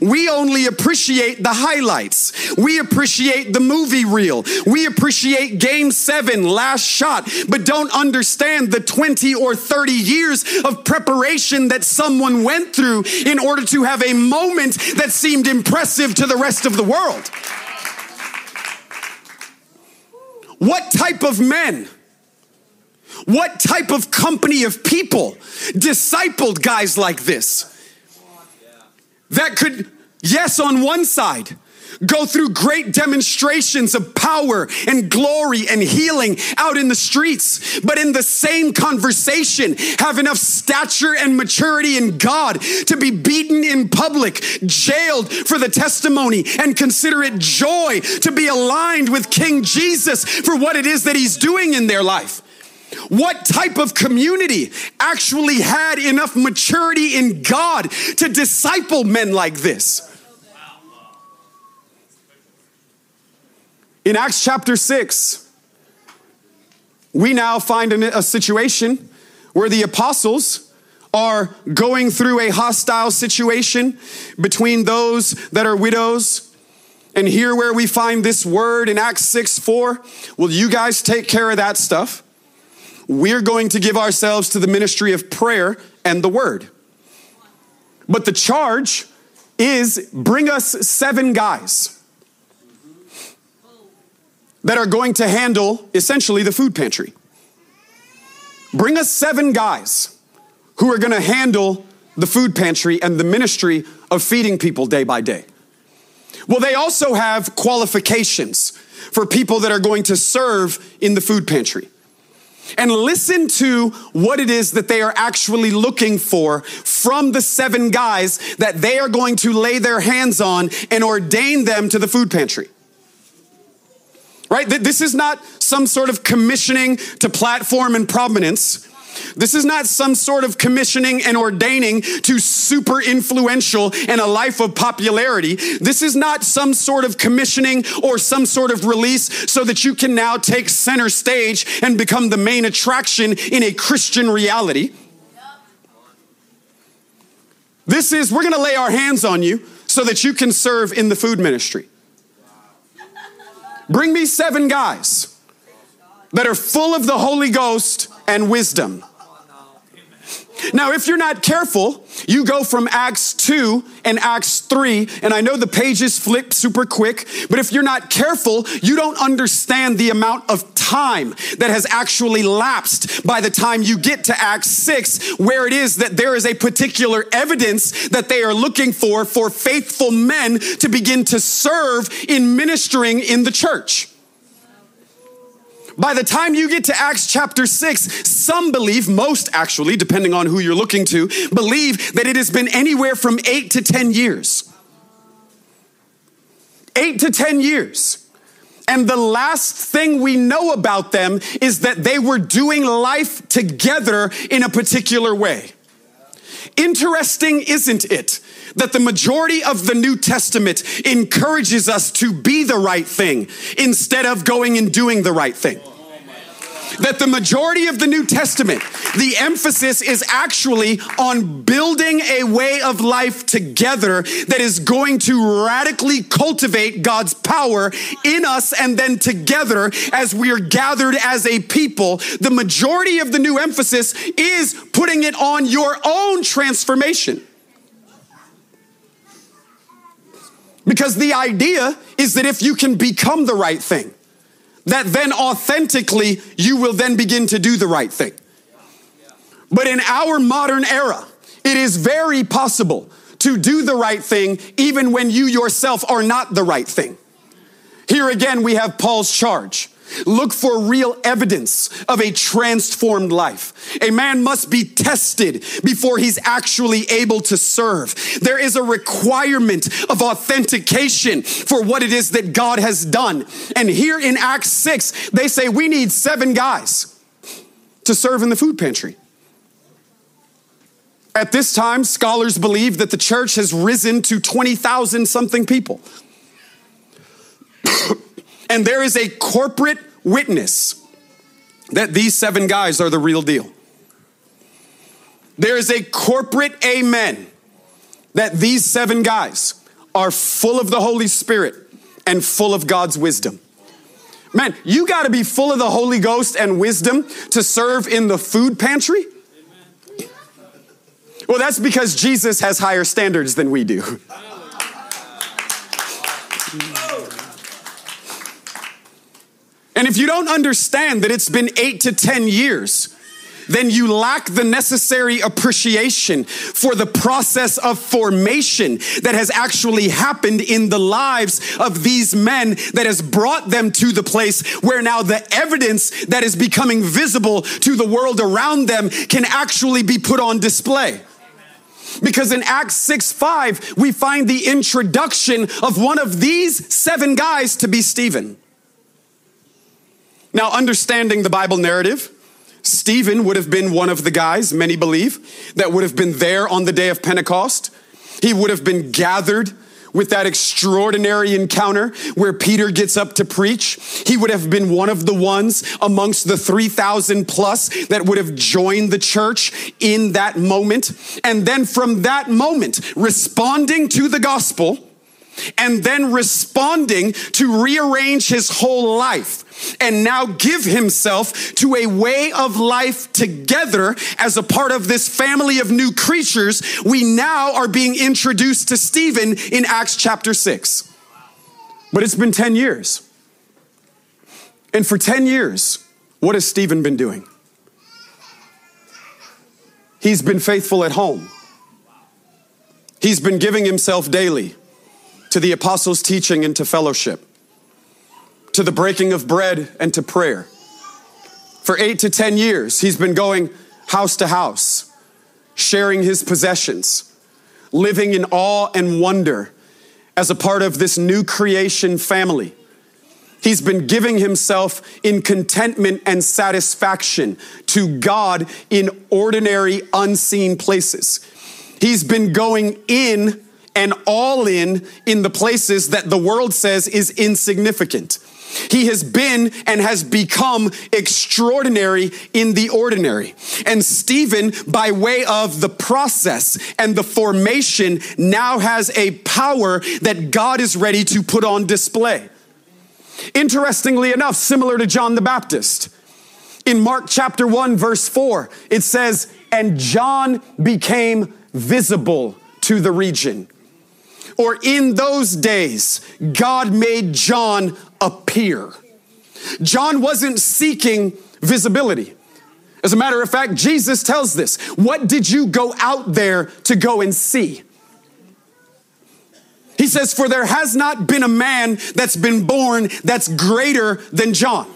we only appreciate the highlights. We appreciate the movie reel. We appreciate game seven, last shot, but don't understand the 20 or 30 years of preparation that someone went through in order to have a moment that seemed impressive to the rest of the world. What type of men What type of company of people discipled guys like this? That could, yes, on one side, go through great demonstrations of power and glory and healing out in the streets, but in the same conversation, have enough stature and maturity in God to be beaten in public, jailed for the testimony, and consider it joy to be aligned with King Jesus for what it is that he's doing in their life. What type of community actually had enough maturity in God to disciple men like this? In Acts chapter 6, we now find a situation where the apostles are going through a hostile situation between those that are widows. And here, where we find this word in Acts 6 4, will you guys take care of that stuff? We're going to give ourselves to the ministry of prayer and the word. But the charge is bring us seven guys that are going to handle essentially the food pantry. Bring us seven guys who are going to handle the food pantry and the ministry of feeding people day by day. Well, they also have qualifications for people that are going to serve in the food pantry. And listen to what it is that they are actually looking for from the seven guys that they are going to lay their hands on and ordain them to the food pantry right? This is not some sort of commissioning to platform and prominence. This is not some sort of commissioning and ordaining to super influential and a life of popularity. This is not some sort of commissioning or some sort of release so that you can now take center stage and become the main attraction in a Christian reality. This is, we're gonna lay our hands on you so that you can serve in the food ministry. Bring me seven guys that are full of the Holy Ghost and wisdom. Now, if you're not careful, you go from Acts 2 and Acts 3, and I know the pages flip super quick, but if you're not careful, you don't understand the amount of time that has actually lapsed by the time you get to Acts 6, where it is that there is a particular evidence that they are looking for for faithful men to begin to serve in ministering in the church. By the time you get to Acts chapter 6, some believe, most actually, depending on who you're looking to, believe that it has been anywhere from eight to 10 years. Eight to 10 years. And the last thing we know about them is that they were doing life together in a particular way. Interesting, isn't it? That the majority of the New Testament encourages us to be the right thing instead of going and doing the right thing that the majority of the New Testament, the emphasis is actually on building a way of life together that is going to radically cultivate God's power in us and then together as we are gathered as a people. The majority of the new emphasis is putting it on your own transformation. Because the idea is that if you can become the right thing, that then authentically you will then begin to do the right thing. But in our modern era, it is very possible to do the right thing even when you yourself are not the right thing. Here again, we have Paul's charge. Look for real evidence of a transformed life. A man must be tested before he's actually able to serve. There is a requirement of authentication for what it is that God has done. And here in Acts 6, they say we need seven guys to serve in the food pantry. At this time, scholars believe that the church has risen to 20,000 something people. And there is a corporate witness that these seven guys are the real deal. There is a corporate amen that these seven guys are full of the Holy Spirit and full of God's wisdom. Man, you got to be full of the Holy Ghost and wisdom to serve in the food pantry. Well, that's because Jesus has higher standards than we do. And if you don't understand that it's been eight to 10 years, then you lack the necessary appreciation for the process of formation that has actually happened in the lives of these men that has brought them to the place where now the evidence that is becoming visible to the world around them can actually be put on display. Because in Acts 6 5, we find the introduction of one of these seven guys to be Stephen. Now, understanding the Bible narrative, Stephen would have been one of the guys, many believe, that would have been there on the day of Pentecost. He would have been gathered with that extraordinary encounter where Peter gets up to preach. He would have been one of the ones amongst the 3,000 plus that would have joined the church in that moment. And then from that moment, responding to the gospel, and then responding to rearrange his whole life and now give himself to a way of life together as a part of this family of new creatures, we now are being introduced to Stephen in Acts chapter 6. But it's been 10 years. And for 10 years, what has Stephen been doing? He's been faithful at home. He's been giving himself daily to the apostles' teaching and to fellowship, to the breaking of bread and to prayer. For eight to 10 years, he's been going house to house, sharing his possessions, living in awe and wonder as a part of this new creation family. He's been giving himself in contentment and satisfaction to God in ordinary, unseen places. He's been going in and all in in the places that the world says is insignificant. He has been and has become extraordinary in the ordinary. And Stephen, by way of the process and the formation, now has a power that God is ready to put on display. Interestingly enough, similar to John the Baptist, in Mark chapter 1, verse 4, it says, And John became visible to the region or in those days, God made John appear. John wasn't seeking visibility. As a matter of fact, Jesus tells this. What did you go out there to go and see? He says, For there has not been a man that's been born that's greater than John.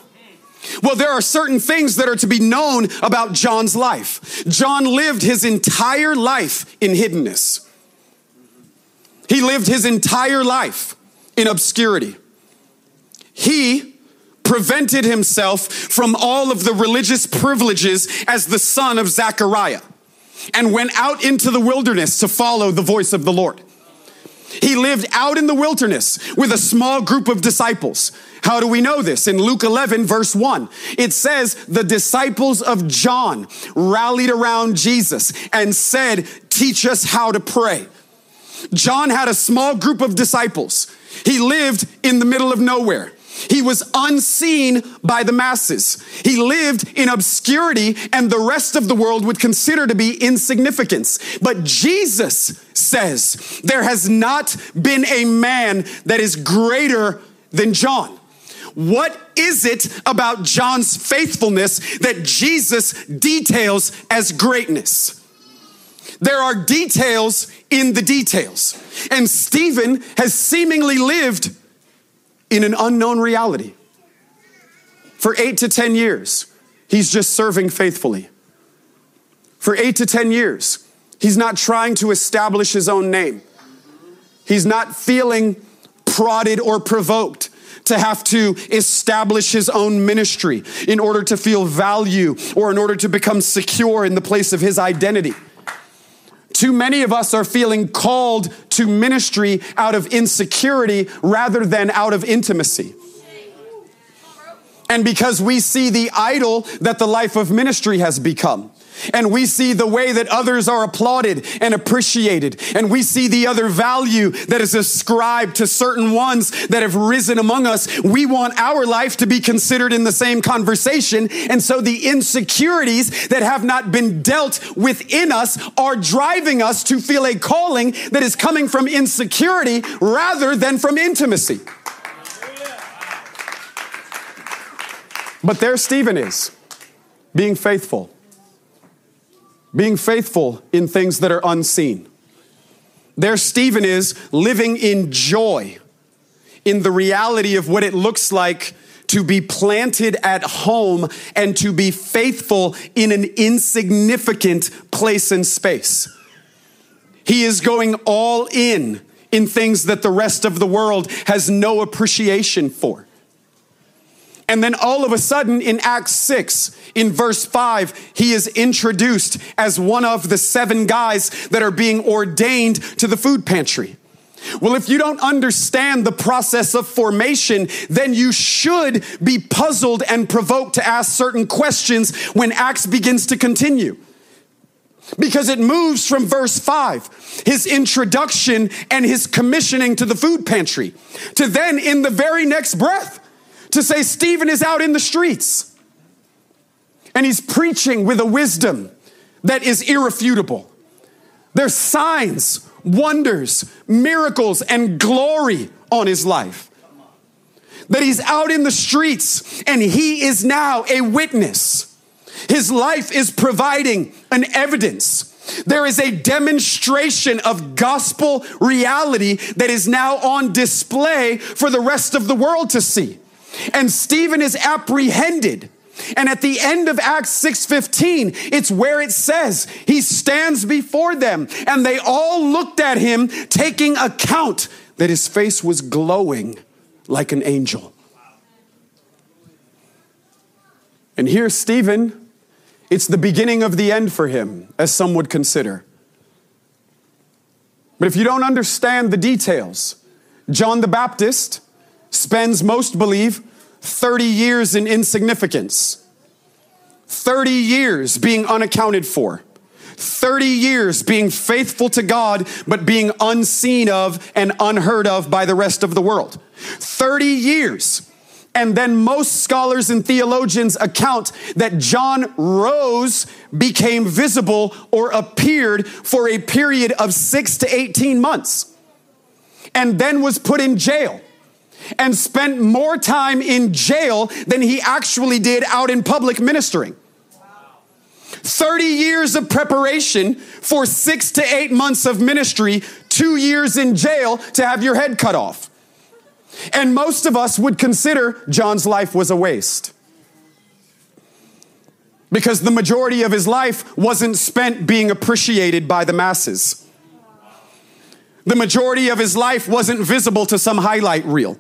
Well, there are certain things that are to be known about John's life. John lived his entire life in hiddenness. He lived his entire life in obscurity. He prevented himself from all of the religious privileges as the son of Zechariah and went out into the wilderness to follow the voice of the Lord. He lived out in the wilderness with a small group of disciples. How do we know this? In Luke 11, verse 1, it says, The disciples of John rallied around Jesus and said, Teach us how to pray. John had a small group of disciples. He lived in the middle of nowhere. He was unseen by the masses. He lived in obscurity, and the rest of the world would consider to be insignificance. But Jesus says, There has not been a man that is greater than John. What is it about John's faithfulness that Jesus details as greatness? There are details in the details. And Stephen has seemingly lived in an unknown reality. For eight to 10 years, he's just serving faithfully. For eight to 10 years, he's not trying to establish his own name. He's not feeling prodded or provoked to have to establish his own ministry in order to feel value or in order to become secure in the place of his identity. Too many of us are feeling called to ministry out of insecurity rather than out of intimacy. And because we see the idol that the life of ministry has become. And we see the way that others are applauded and appreciated. And we see the other value that is ascribed to certain ones that have risen among us. We want our life to be considered in the same conversation. And so the insecurities that have not been dealt within us are driving us to feel a calling that is coming from insecurity rather than from intimacy. But there Stephen is, being faithful, being faithful in things that are unseen. There Stephen is living in joy in the reality of what it looks like to be planted at home and to be faithful in an insignificant place and space. He is going all in in things that the rest of the world has no appreciation for. And then all of a sudden in Acts 6, in verse 5, he is introduced as one of the seven guys that are being ordained to the food pantry. Well, if you don't understand the process of formation, then you should be puzzled and provoked to ask certain questions when Acts begins to continue. Because it moves from verse 5, his introduction and his commissioning to the food pantry, to then in the very next breath, to say Stephen is out in the streets and he's preaching with a wisdom that is irrefutable. There's signs, wonders, miracles, and glory on his life. That he's out in the streets and he is now a witness. His life is providing an evidence. There is a demonstration of gospel reality that is now on display for the rest of the world to see. And Stephen is apprehended. And at the end of Acts 6:15, it's where it says, he stands before them and they all looked at him taking account that his face was glowing like an angel. And here Stephen, it's the beginning of the end for him, as some would consider. But if you don't understand the details, John the Baptist spends, most believe, 30 years in insignificance, 30 years being unaccounted for. 30 years being faithful to God, but being unseen of and unheard of by the rest of the world. 30 years. And then most scholars and theologians account that John rose, became visible, or appeared for a period of six to 18 months, and then was put in jail and spent more time in jail than he actually did out in public ministering. 30 years of preparation for six to eight months of ministry, two years in jail to have your head cut off. And most of us would consider John's life was a waste. Because the majority of his life wasn't spent being appreciated by the masses. The majority of his life wasn't visible to some highlight reel.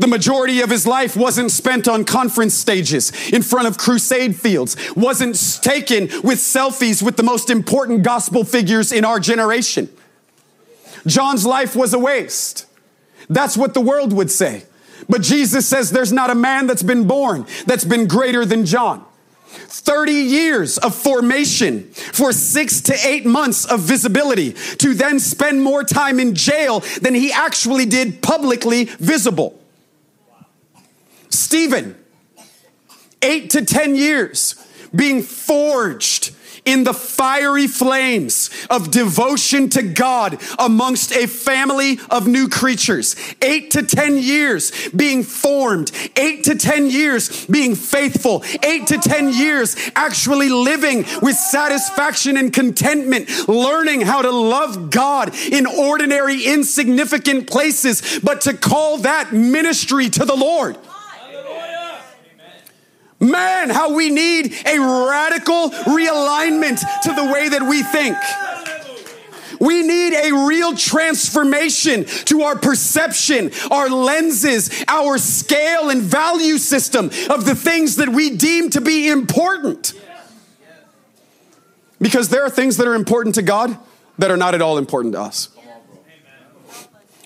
The majority of his life wasn't spent on conference stages in front of crusade fields, wasn't taken with selfies with the most important gospel figures in our generation. John's life was a waste. That's what the world would say. But Jesus says there's not a man that's been born that's been greater than John. 30 years of formation for six to eight months of visibility to then spend more time in jail than he actually did publicly visible. Stephen, eight to 10 years being forged in the fiery flames of devotion to God amongst a family of new creatures. Eight to 10 years being formed, eight to 10 years being faithful, eight to 10 years actually living with satisfaction and contentment, learning how to love God in ordinary, insignificant places, but to call that ministry to the Lord. Man, how we need a radical realignment to the way that we think. We need a real transformation to our perception, our lenses, our scale and value system of the things that we deem to be important. Because there are things that are important to God that are not at all important to us.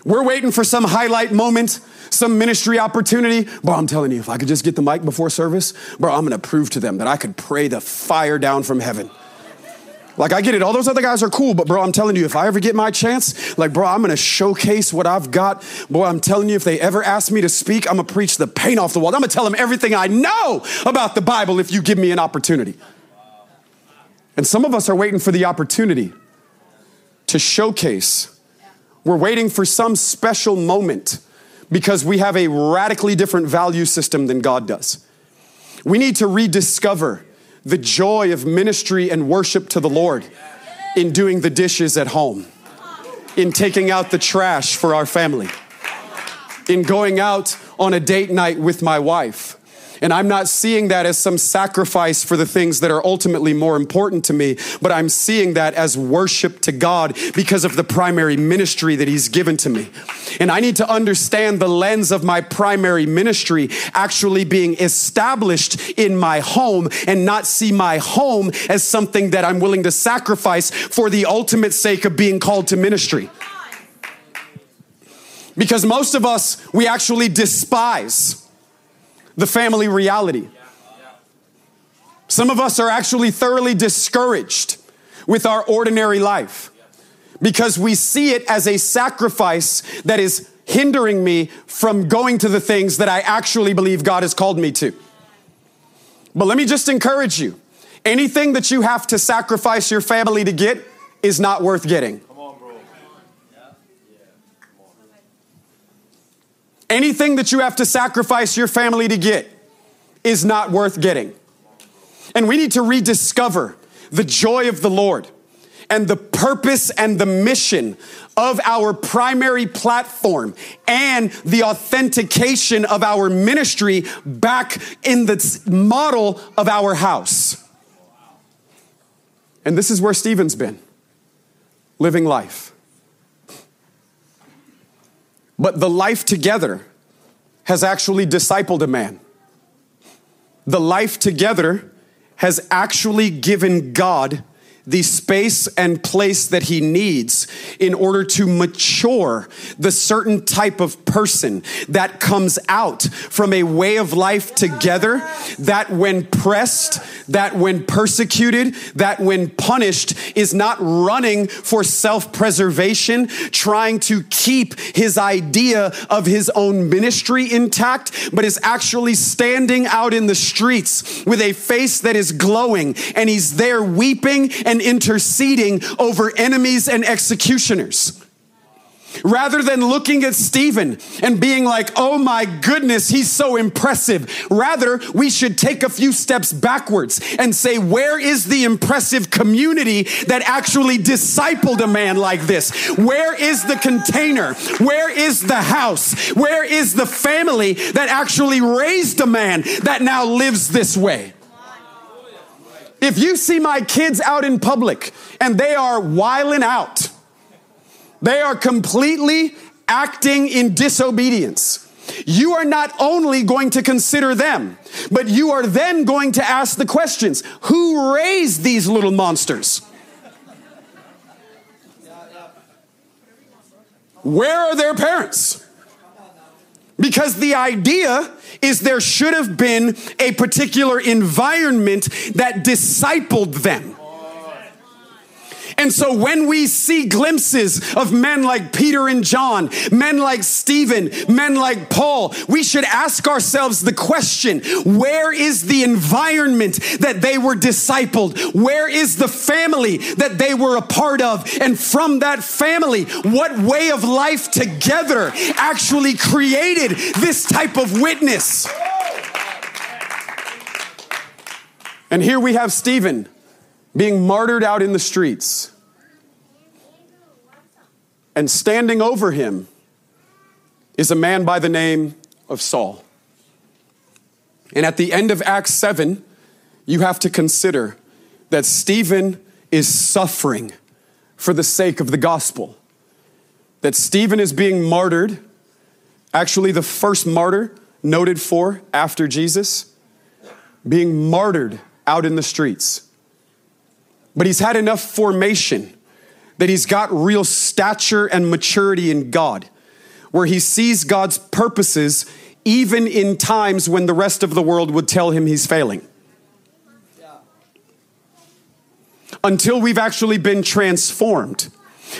We're waiting for some highlight moment some ministry opportunity, bro, I'm telling you, if I could just get the mic before service, bro, I'm gonna prove to them that I could pray the fire down from heaven. Like, I get it. All those other guys are cool, but bro, I'm telling you, if I ever get my chance, like, bro, I'm gonna showcase what I've got. Boy, I'm telling you, if they ever ask me to speak, I'm gonna preach the paint off the wall. I'm gonna tell them everything I know about the Bible if you give me an opportunity. And some of us are waiting for the opportunity to showcase. We're waiting for some special moment because we have a radically different value system than God does. We need to rediscover the joy of ministry and worship to the Lord in doing the dishes at home, in taking out the trash for our family, in going out on a date night with my wife and I'm not seeing that as some sacrifice for the things that are ultimately more important to me, but I'm seeing that as worship to God because of the primary ministry that He's given to me. And I need to understand the lens of my primary ministry actually being established in my home and not see my home as something that I'm willing to sacrifice for the ultimate sake of being called to ministry. Because most of us, we actually despise the family reality. Some of us are actually thoroughly discouraged with our ordinary life because we see it as a sacrifice that is hindering me from going to the things that I actually believe God has called me to. But let me just encourage you anything that you have to sacrifice your family to get is not worth getting. Anything that you have to sacrifice your family to get is not worth getting. And we need to rediscover the joy of the Lord and the purpose and the mission of our primary platform and the authentication of our ministry back in the model of our house. And this is where Stephen's been living life. But the life together has actually discipled a man. The life together has actually given God the space and place that he needs in order to mature the certain type of person that comes out from a way of life together that when pressed, that when persecuted, that when punished is not running for self preservation, trying to keep his idea of his own ministry intact, but is actually standing out in the streets with a face that is glowing and he's there weeping and and interceding over enemies and executioners. Rather than looking at Stephen and being like, oh my goodness, he's so impressive. Rather, we should take a few steps backwards and say, where is the impressive community that actually discipled a man like this? Where is the container? Where is the house? Where is the family that actually raised a man that now lives this way? If you see my kids out in public and they are wiling out, they are completely acting in disobedience. You are not only going to consider them, but you are then going to ask the questions who raised these little monsters? Where are their parents? Because the idea is there should have been a particular environment that discipled them. And so when we see glimpses of men like Peter and John, men like Stephen, men like Paul, we should ask ourselves the question where is the environment that they were discipled? Where is the family that they were a part of? And from that family, what way of life together actually created this type of witness? And here we have Stephen being martyred out in the streets. And standing over him is a man by the name of Saul. And at the end of Acts 7, you have to consider that Stephen is suffering for the sake of the gospel. That Stephen is being martyred, actually, the first martyr noted for after Jesus, being martyred out in the streets. But he's had enough formation that he's got real stature and maturity in God, where he sees God's purposes even in times when the rest of the world would tell him he's failing. Until we've actually been transformed,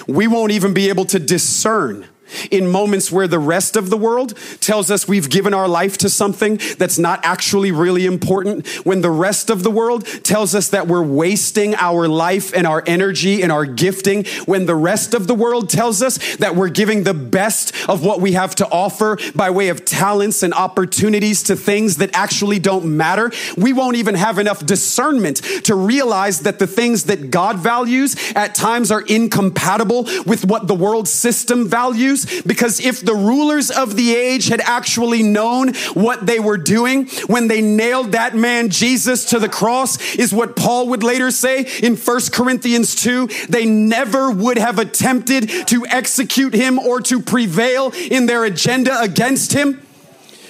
we won't even be able to discern in moments where the rest of the world tells us we've given our life to something that's not actually really important, when the rest of the world tells us that we're wasting our life and our energy and our gifting, when the rest of the world tells us that we're giving the best of what we have to offer by way of talents and opportunities to things that actually don't matter, we won't even have enough discernment to realize that the things that God values at times are incompatible with what the world system values. Because if the rulers of the age had actually known what they were doing when they nailed that man Jesus to the cross, is what Paul would later say in 1 Corinthians 2, they never would have attempted to execute him or to prevail in their agenda against him.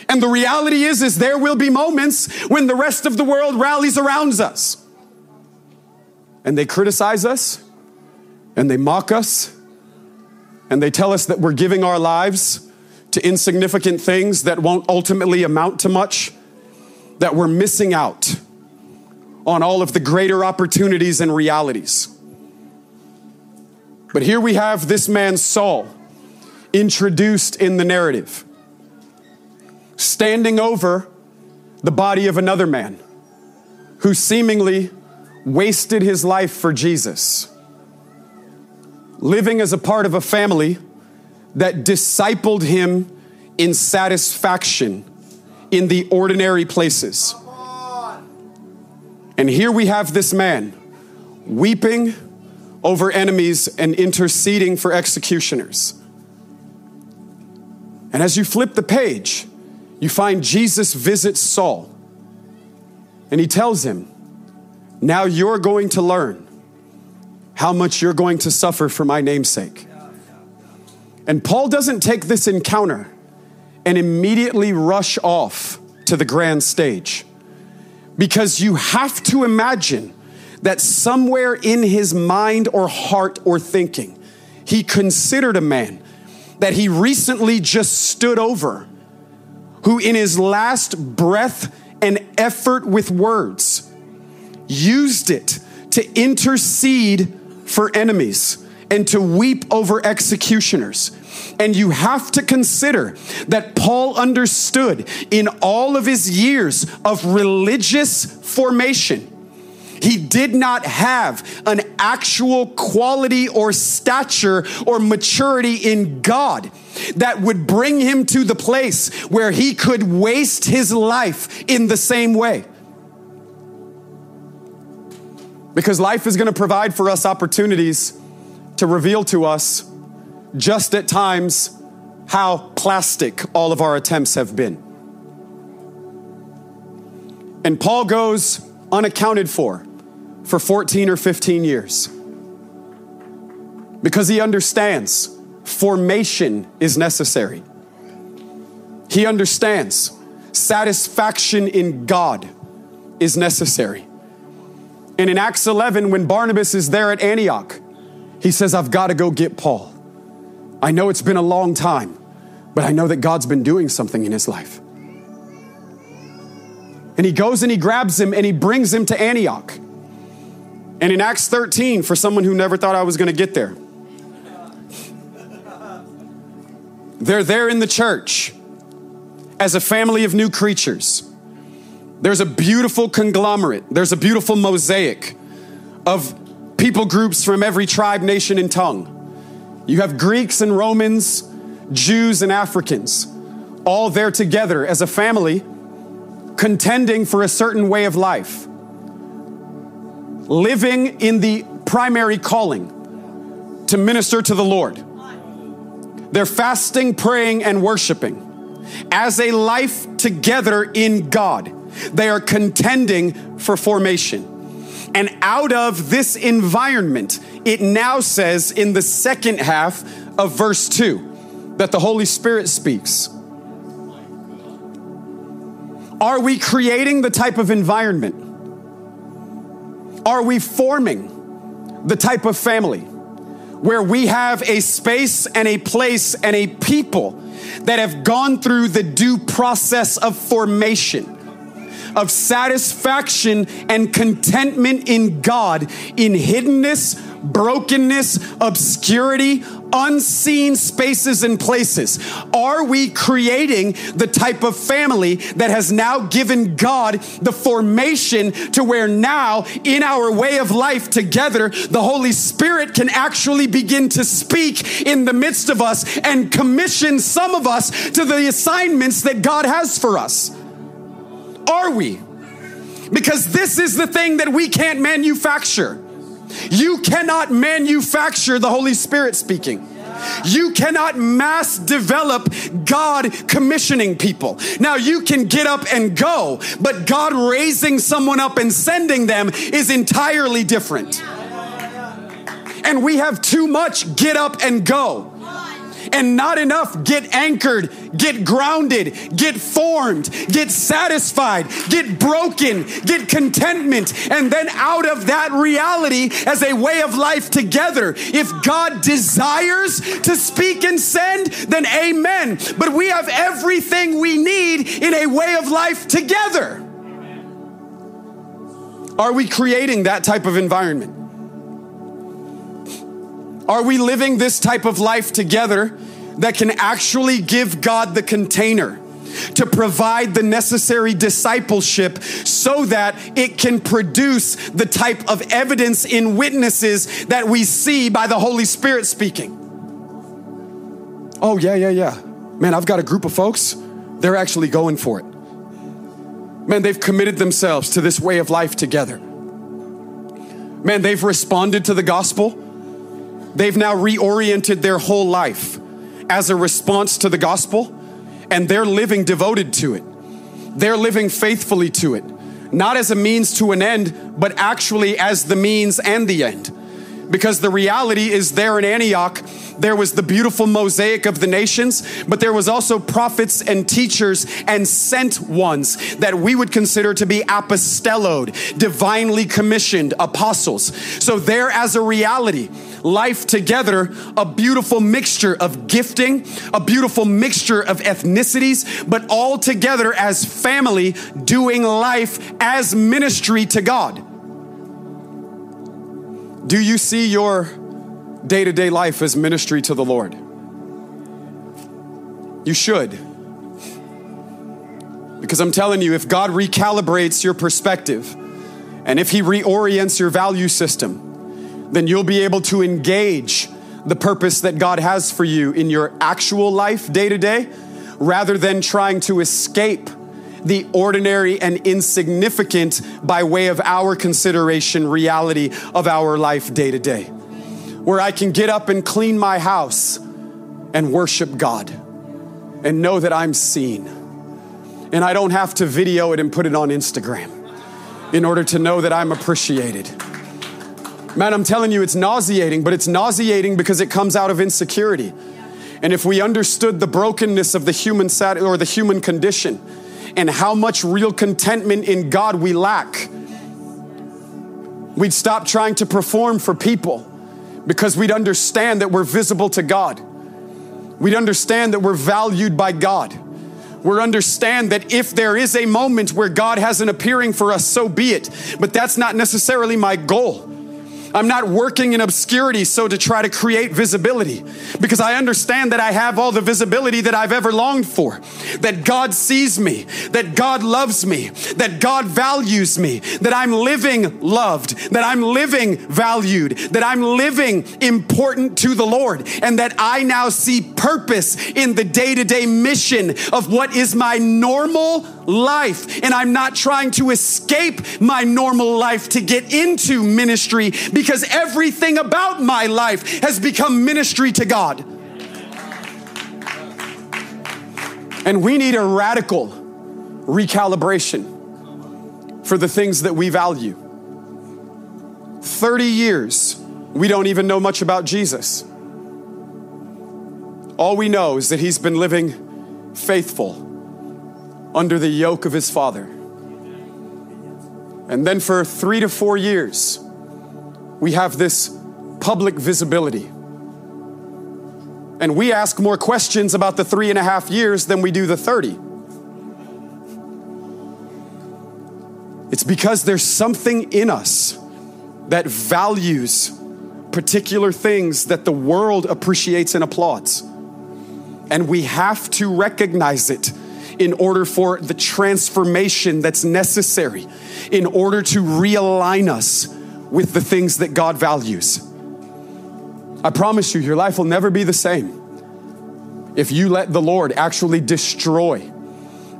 And the reality is, is there will be moments when the rest of the world rallies around us. And they criticize us, and they mock us, and they tell us that we're giving our lives to insignificant things that won't ultimately amount to much, that we're missing out on all of the greater opportunities and realities. But here we have this man, Saul, introduced in the narrative standing over the body of another man who seemingly wasted his life for Jesus, living as a part of a family that discipled him in satisfaction in the ordinary places. And here we have this man weeping over enemies and interceding for executioners. And as you flip the page, you find Jesus visits Saul and he tells him, Now you're going to learn how much you're going to suffer for my namesake. And Paul doesn't take this encounter and immediately rush off to the grand stage because you have to imagine that somewhere in his mind or heart or thinking, he considered a man that he recently just stood over who in his last breath and effort with words used it to intercede for enemies and to weep over executioners. And you have to consider that Paul understood in all of his years of religious formation he did not have an actual quality or stature or maturity in God that would bring him to the place where he could waste his life in the same way. Because life is going to provide for us opportunities to reveal to us just at times how plastic all of our attempts have been. And Paul goes unaccounted for for 14 or 15 years because he understands formation is necessary. He understands satisfaction in God is necessary. And in Acts 11, when Barnabas is there at Antioch, he says, I've got to go get Paul. I know it's been a long time, but I know that God's been doing something in his life. And he goes and he grabs him and he brings him to Antioch. And in Acts 13, for someone who never thought I was going to get there, they're there in the church as a family of new creatures. There's a beautiful conglomerate, there's a beautiful mosaic of people groups from every tribe, nation, and tongue. You have Greeks and Romans, Jews and Africans, all there together as a family, contending for a certain way of life living in the primary calling to minister to the Lord. They're fasting, praying, and worshiping as a life together in God. They are contending for formation. And out of this environment, it now says in the second half of verse 2 that the Holy Spirit speaks. Are we creating the type of environment are we forming the type of family where we have a space and a place and a people that have gone through the due process of formation? Of satisfaction and contentment in God in hiddenness, brokenness, obscurity, unseen spaces and places? Are we creating the type of family that has now given God the formation to where now, in our way of life together, the Holy Spirit can actually begin to speak in the midst of us and commission some of us to the assignments that God has for us? Are we? Because this is the thing that we can't manufacture. You cannot manufacture the Holy Spirit speaking. You cannot mass develop God commissioning people. Now, you can get up and go, but God raising someone up and sending them is entirely different. And we have too much get up and go and not enough get anchored, get grounded, get formed, get satisfied, get broken, get contentment, and then out of that reality as a way of life together. If God desires to speak and send, then amen. But we have everything we need in a way of life together. Are we creating that type of environment? Are we living this type of life together that can actually give God the container? to provide the necessary discipleship so that it can produce the type of evidence in witnesses that we see by the Holy Spirit speaking. Oh, yeah, yeah, yeah. Man, I've got a group of folks, they're actually going for it. Man, they've committed themselves to this way of life together. Man, they've responded to the gospel They've now reoriented their whole life as a response to the gospel, and they're living devoted to it. They're living faithfully to it, not as a means to an end, but actually as the means and the end. Because the reality is, there in Antioch, there was the beautiful mosaic of the nations, but there was also prophets and teachers and sent ones that we would consider to be apostelloed, divinely commissioned apostles. So there as a reality, life together, a beautiful mixture of gifting, a beautiful mixture of ethnicities, but all together as family doing life as ministry to God. Do you see your day to day life as ministry to the Lord? You should. Because I'm telling you, if God recalibrates your perspective and if He reorients your value system, then you'll be able to engage the purpose that God has for you in your actual life day to day rather than trying to escape the ordinary and insignificant by way of our consideration reality of our life day to day. Where I can get up and clean my house and worship God and know that I'm seen. And I don't have to video it and put it on Instagram in order to know that I'm appreciated. Man, I'm telling you, it's nauseating, but it's nauseating because it comes out of insecurity. And if we understood the brokenness of the human sat- or the human condition, and how much real contentment in God we lack. We'd stop trying to perform for people because we'd understand that we're visible to God. We'd understand that we're valued by God. We'd understand that if there is a moment where God has an appearing for us, so be it. But that's not necessarily my goal. I'm not working in obscurity so to try to create visibility because I understand that I have all the visibility that I've ever longed for. That God sees me, that God loves me, that God values me, that I'm living loved, that I'm living valued, that I'm living important to the Lord, and that I now see purpose in the day to day mission of what is my normal life. And I'm not trying to escape my normal life to get into ministry because everything about my life has become ministry to God. And we need a radical recalibration for the things that we value. 30 years, we don't even know much about Jesus. All we know is that he's been living faithful under the yoke of his father. And then for three to four years, we have this public visibility. And we ask more questions about the three and a half years than we do the 30. It's because there's something in us that values particular things that the world appreciates and applauds. And we have to recognize it in order for the transformation that's necessary, in order to realign us with the things that God values. I promise you, your life will never be the same if you let the Lord actually destroy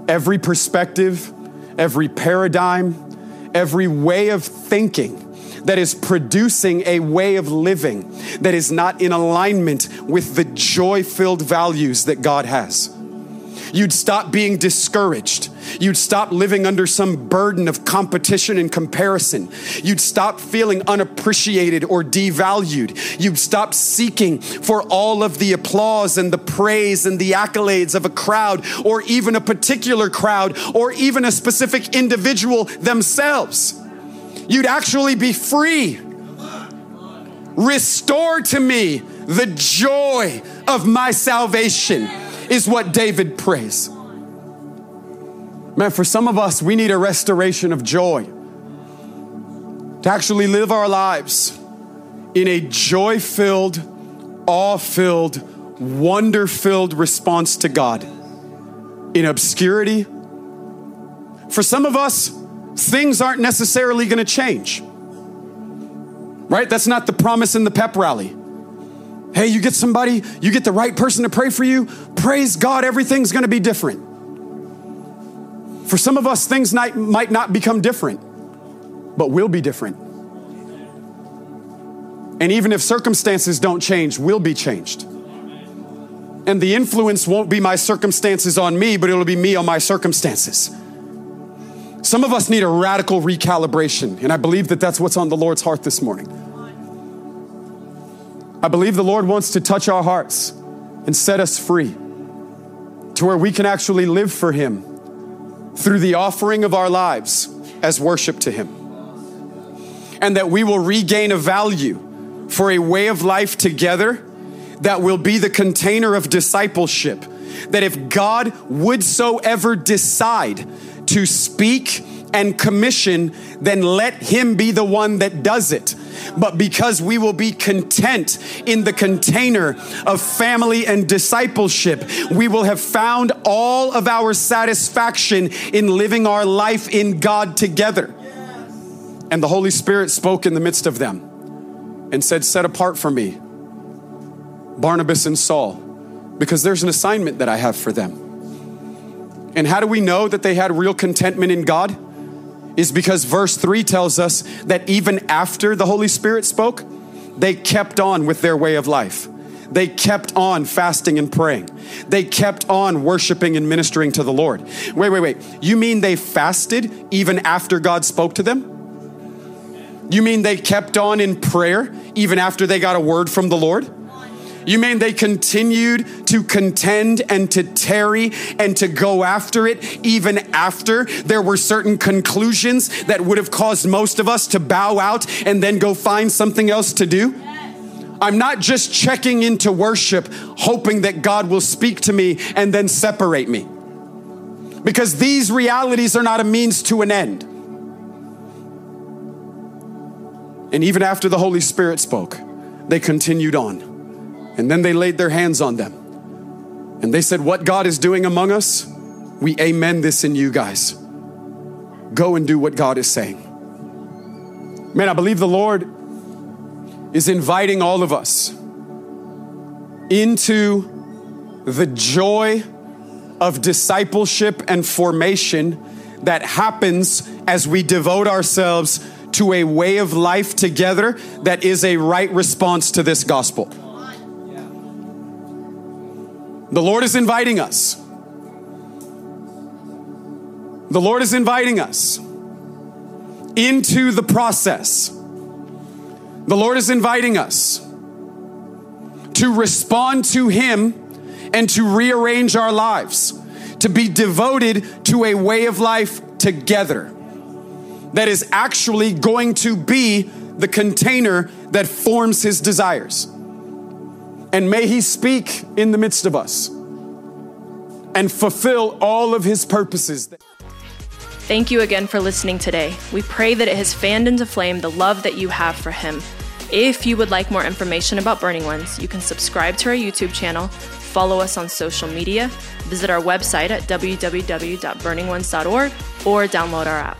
every perspective, every paradigm, every way of thinking that is producing a way of living that is not in alignment with the joy filled values that God has. You'd stop being discouraged. You'd stop living under some burden of competition and comparison. You'd stop feeling unappreciated or devalued. You'd stop seeking for all of the applause and the praise and the accolades of a crowd or even a particular crowd or even a specific individual themselves. You'd actually be free. Restore to me the joy of my salvation is what David prays. Man, for some of us, we need a restoration of joy to actually live our lives in a joy filled, awe filled, wonder filled response to God in obscurity. For some of us, things aren't necessarily going to change. Right? That's not the promise in the pep rally. Hey, you get somebody, you get the right person to pray for you, praise God, everything's gonna be different. For some of us, things might, might not become different, but will be different. And even if circumstances don't change, we'll be changed. And the influence won't be my circumstances on me, but it'll be me on my circumstances. Some of us need a radical recalibration, and I believe that that's what's on the Lord's heart this morning. I believe the Lord wants to touch our hearts and set us free to where we can actually live for Him through the offering of our lives as worship to Him. And that we will regain a value for a way of life together that will be the container of discipleship. That if God would so ever decide to speak and commission, then let Him be the one that does it but because we will be content in the container of family and discipleship, we will have found all of our satisfaction in living our life in God together. And the Holy Spirit spoke in the midst of them and said, Set apart for me Barnabas and Saul, because there's an assignment that I have for them. And how do we know that they had real contentment in God? Is because verse 3 tells us that even after the Holy Spirit spoke, they kept on with their way of life. They kept on fasting and praying. They kept on worshiping and ministering to the Lord. Wait, wait, wait. You mean they fasted even after God spoke to them? You mean they kept on in prayer even after they got a word from the Lord? You mean they continued to contend and to tarry and to go after it even after there were certain conclusions that would have caused most of us to bow out and then go find something else to do? I'm not just checking into worship hoping that God will speak to me and then separate me. Because these realities are not a means to an end. And even after the Holy Spirit spoke, they continued on. And then they laid their hands on them. And they said, What God is doing among us, we amen this in you guys. Go and do what God is saying. Man, I believe the Lord is inviting all of us into the joy of discipleship and formation that happens as we devote ourselves to a way of life together that is a right response to this gospel. The Lord is inviting us. The Lord is inviting us into the process. The Lord is inviting us to respond to Him and to rearrange our lives, to be devoted to a way of life together that is actually going to be the container that forms His desires. And may He speak in the midst of us and fulfill all of His purposes. Thank you again for listening today. We pray that it has fanned into flame the love that you have for Him. If you would like more information about Burning Ones, you can subscribe to our YouTube channel, follow us on social media, visit our website at www.burningones.org, or download our app.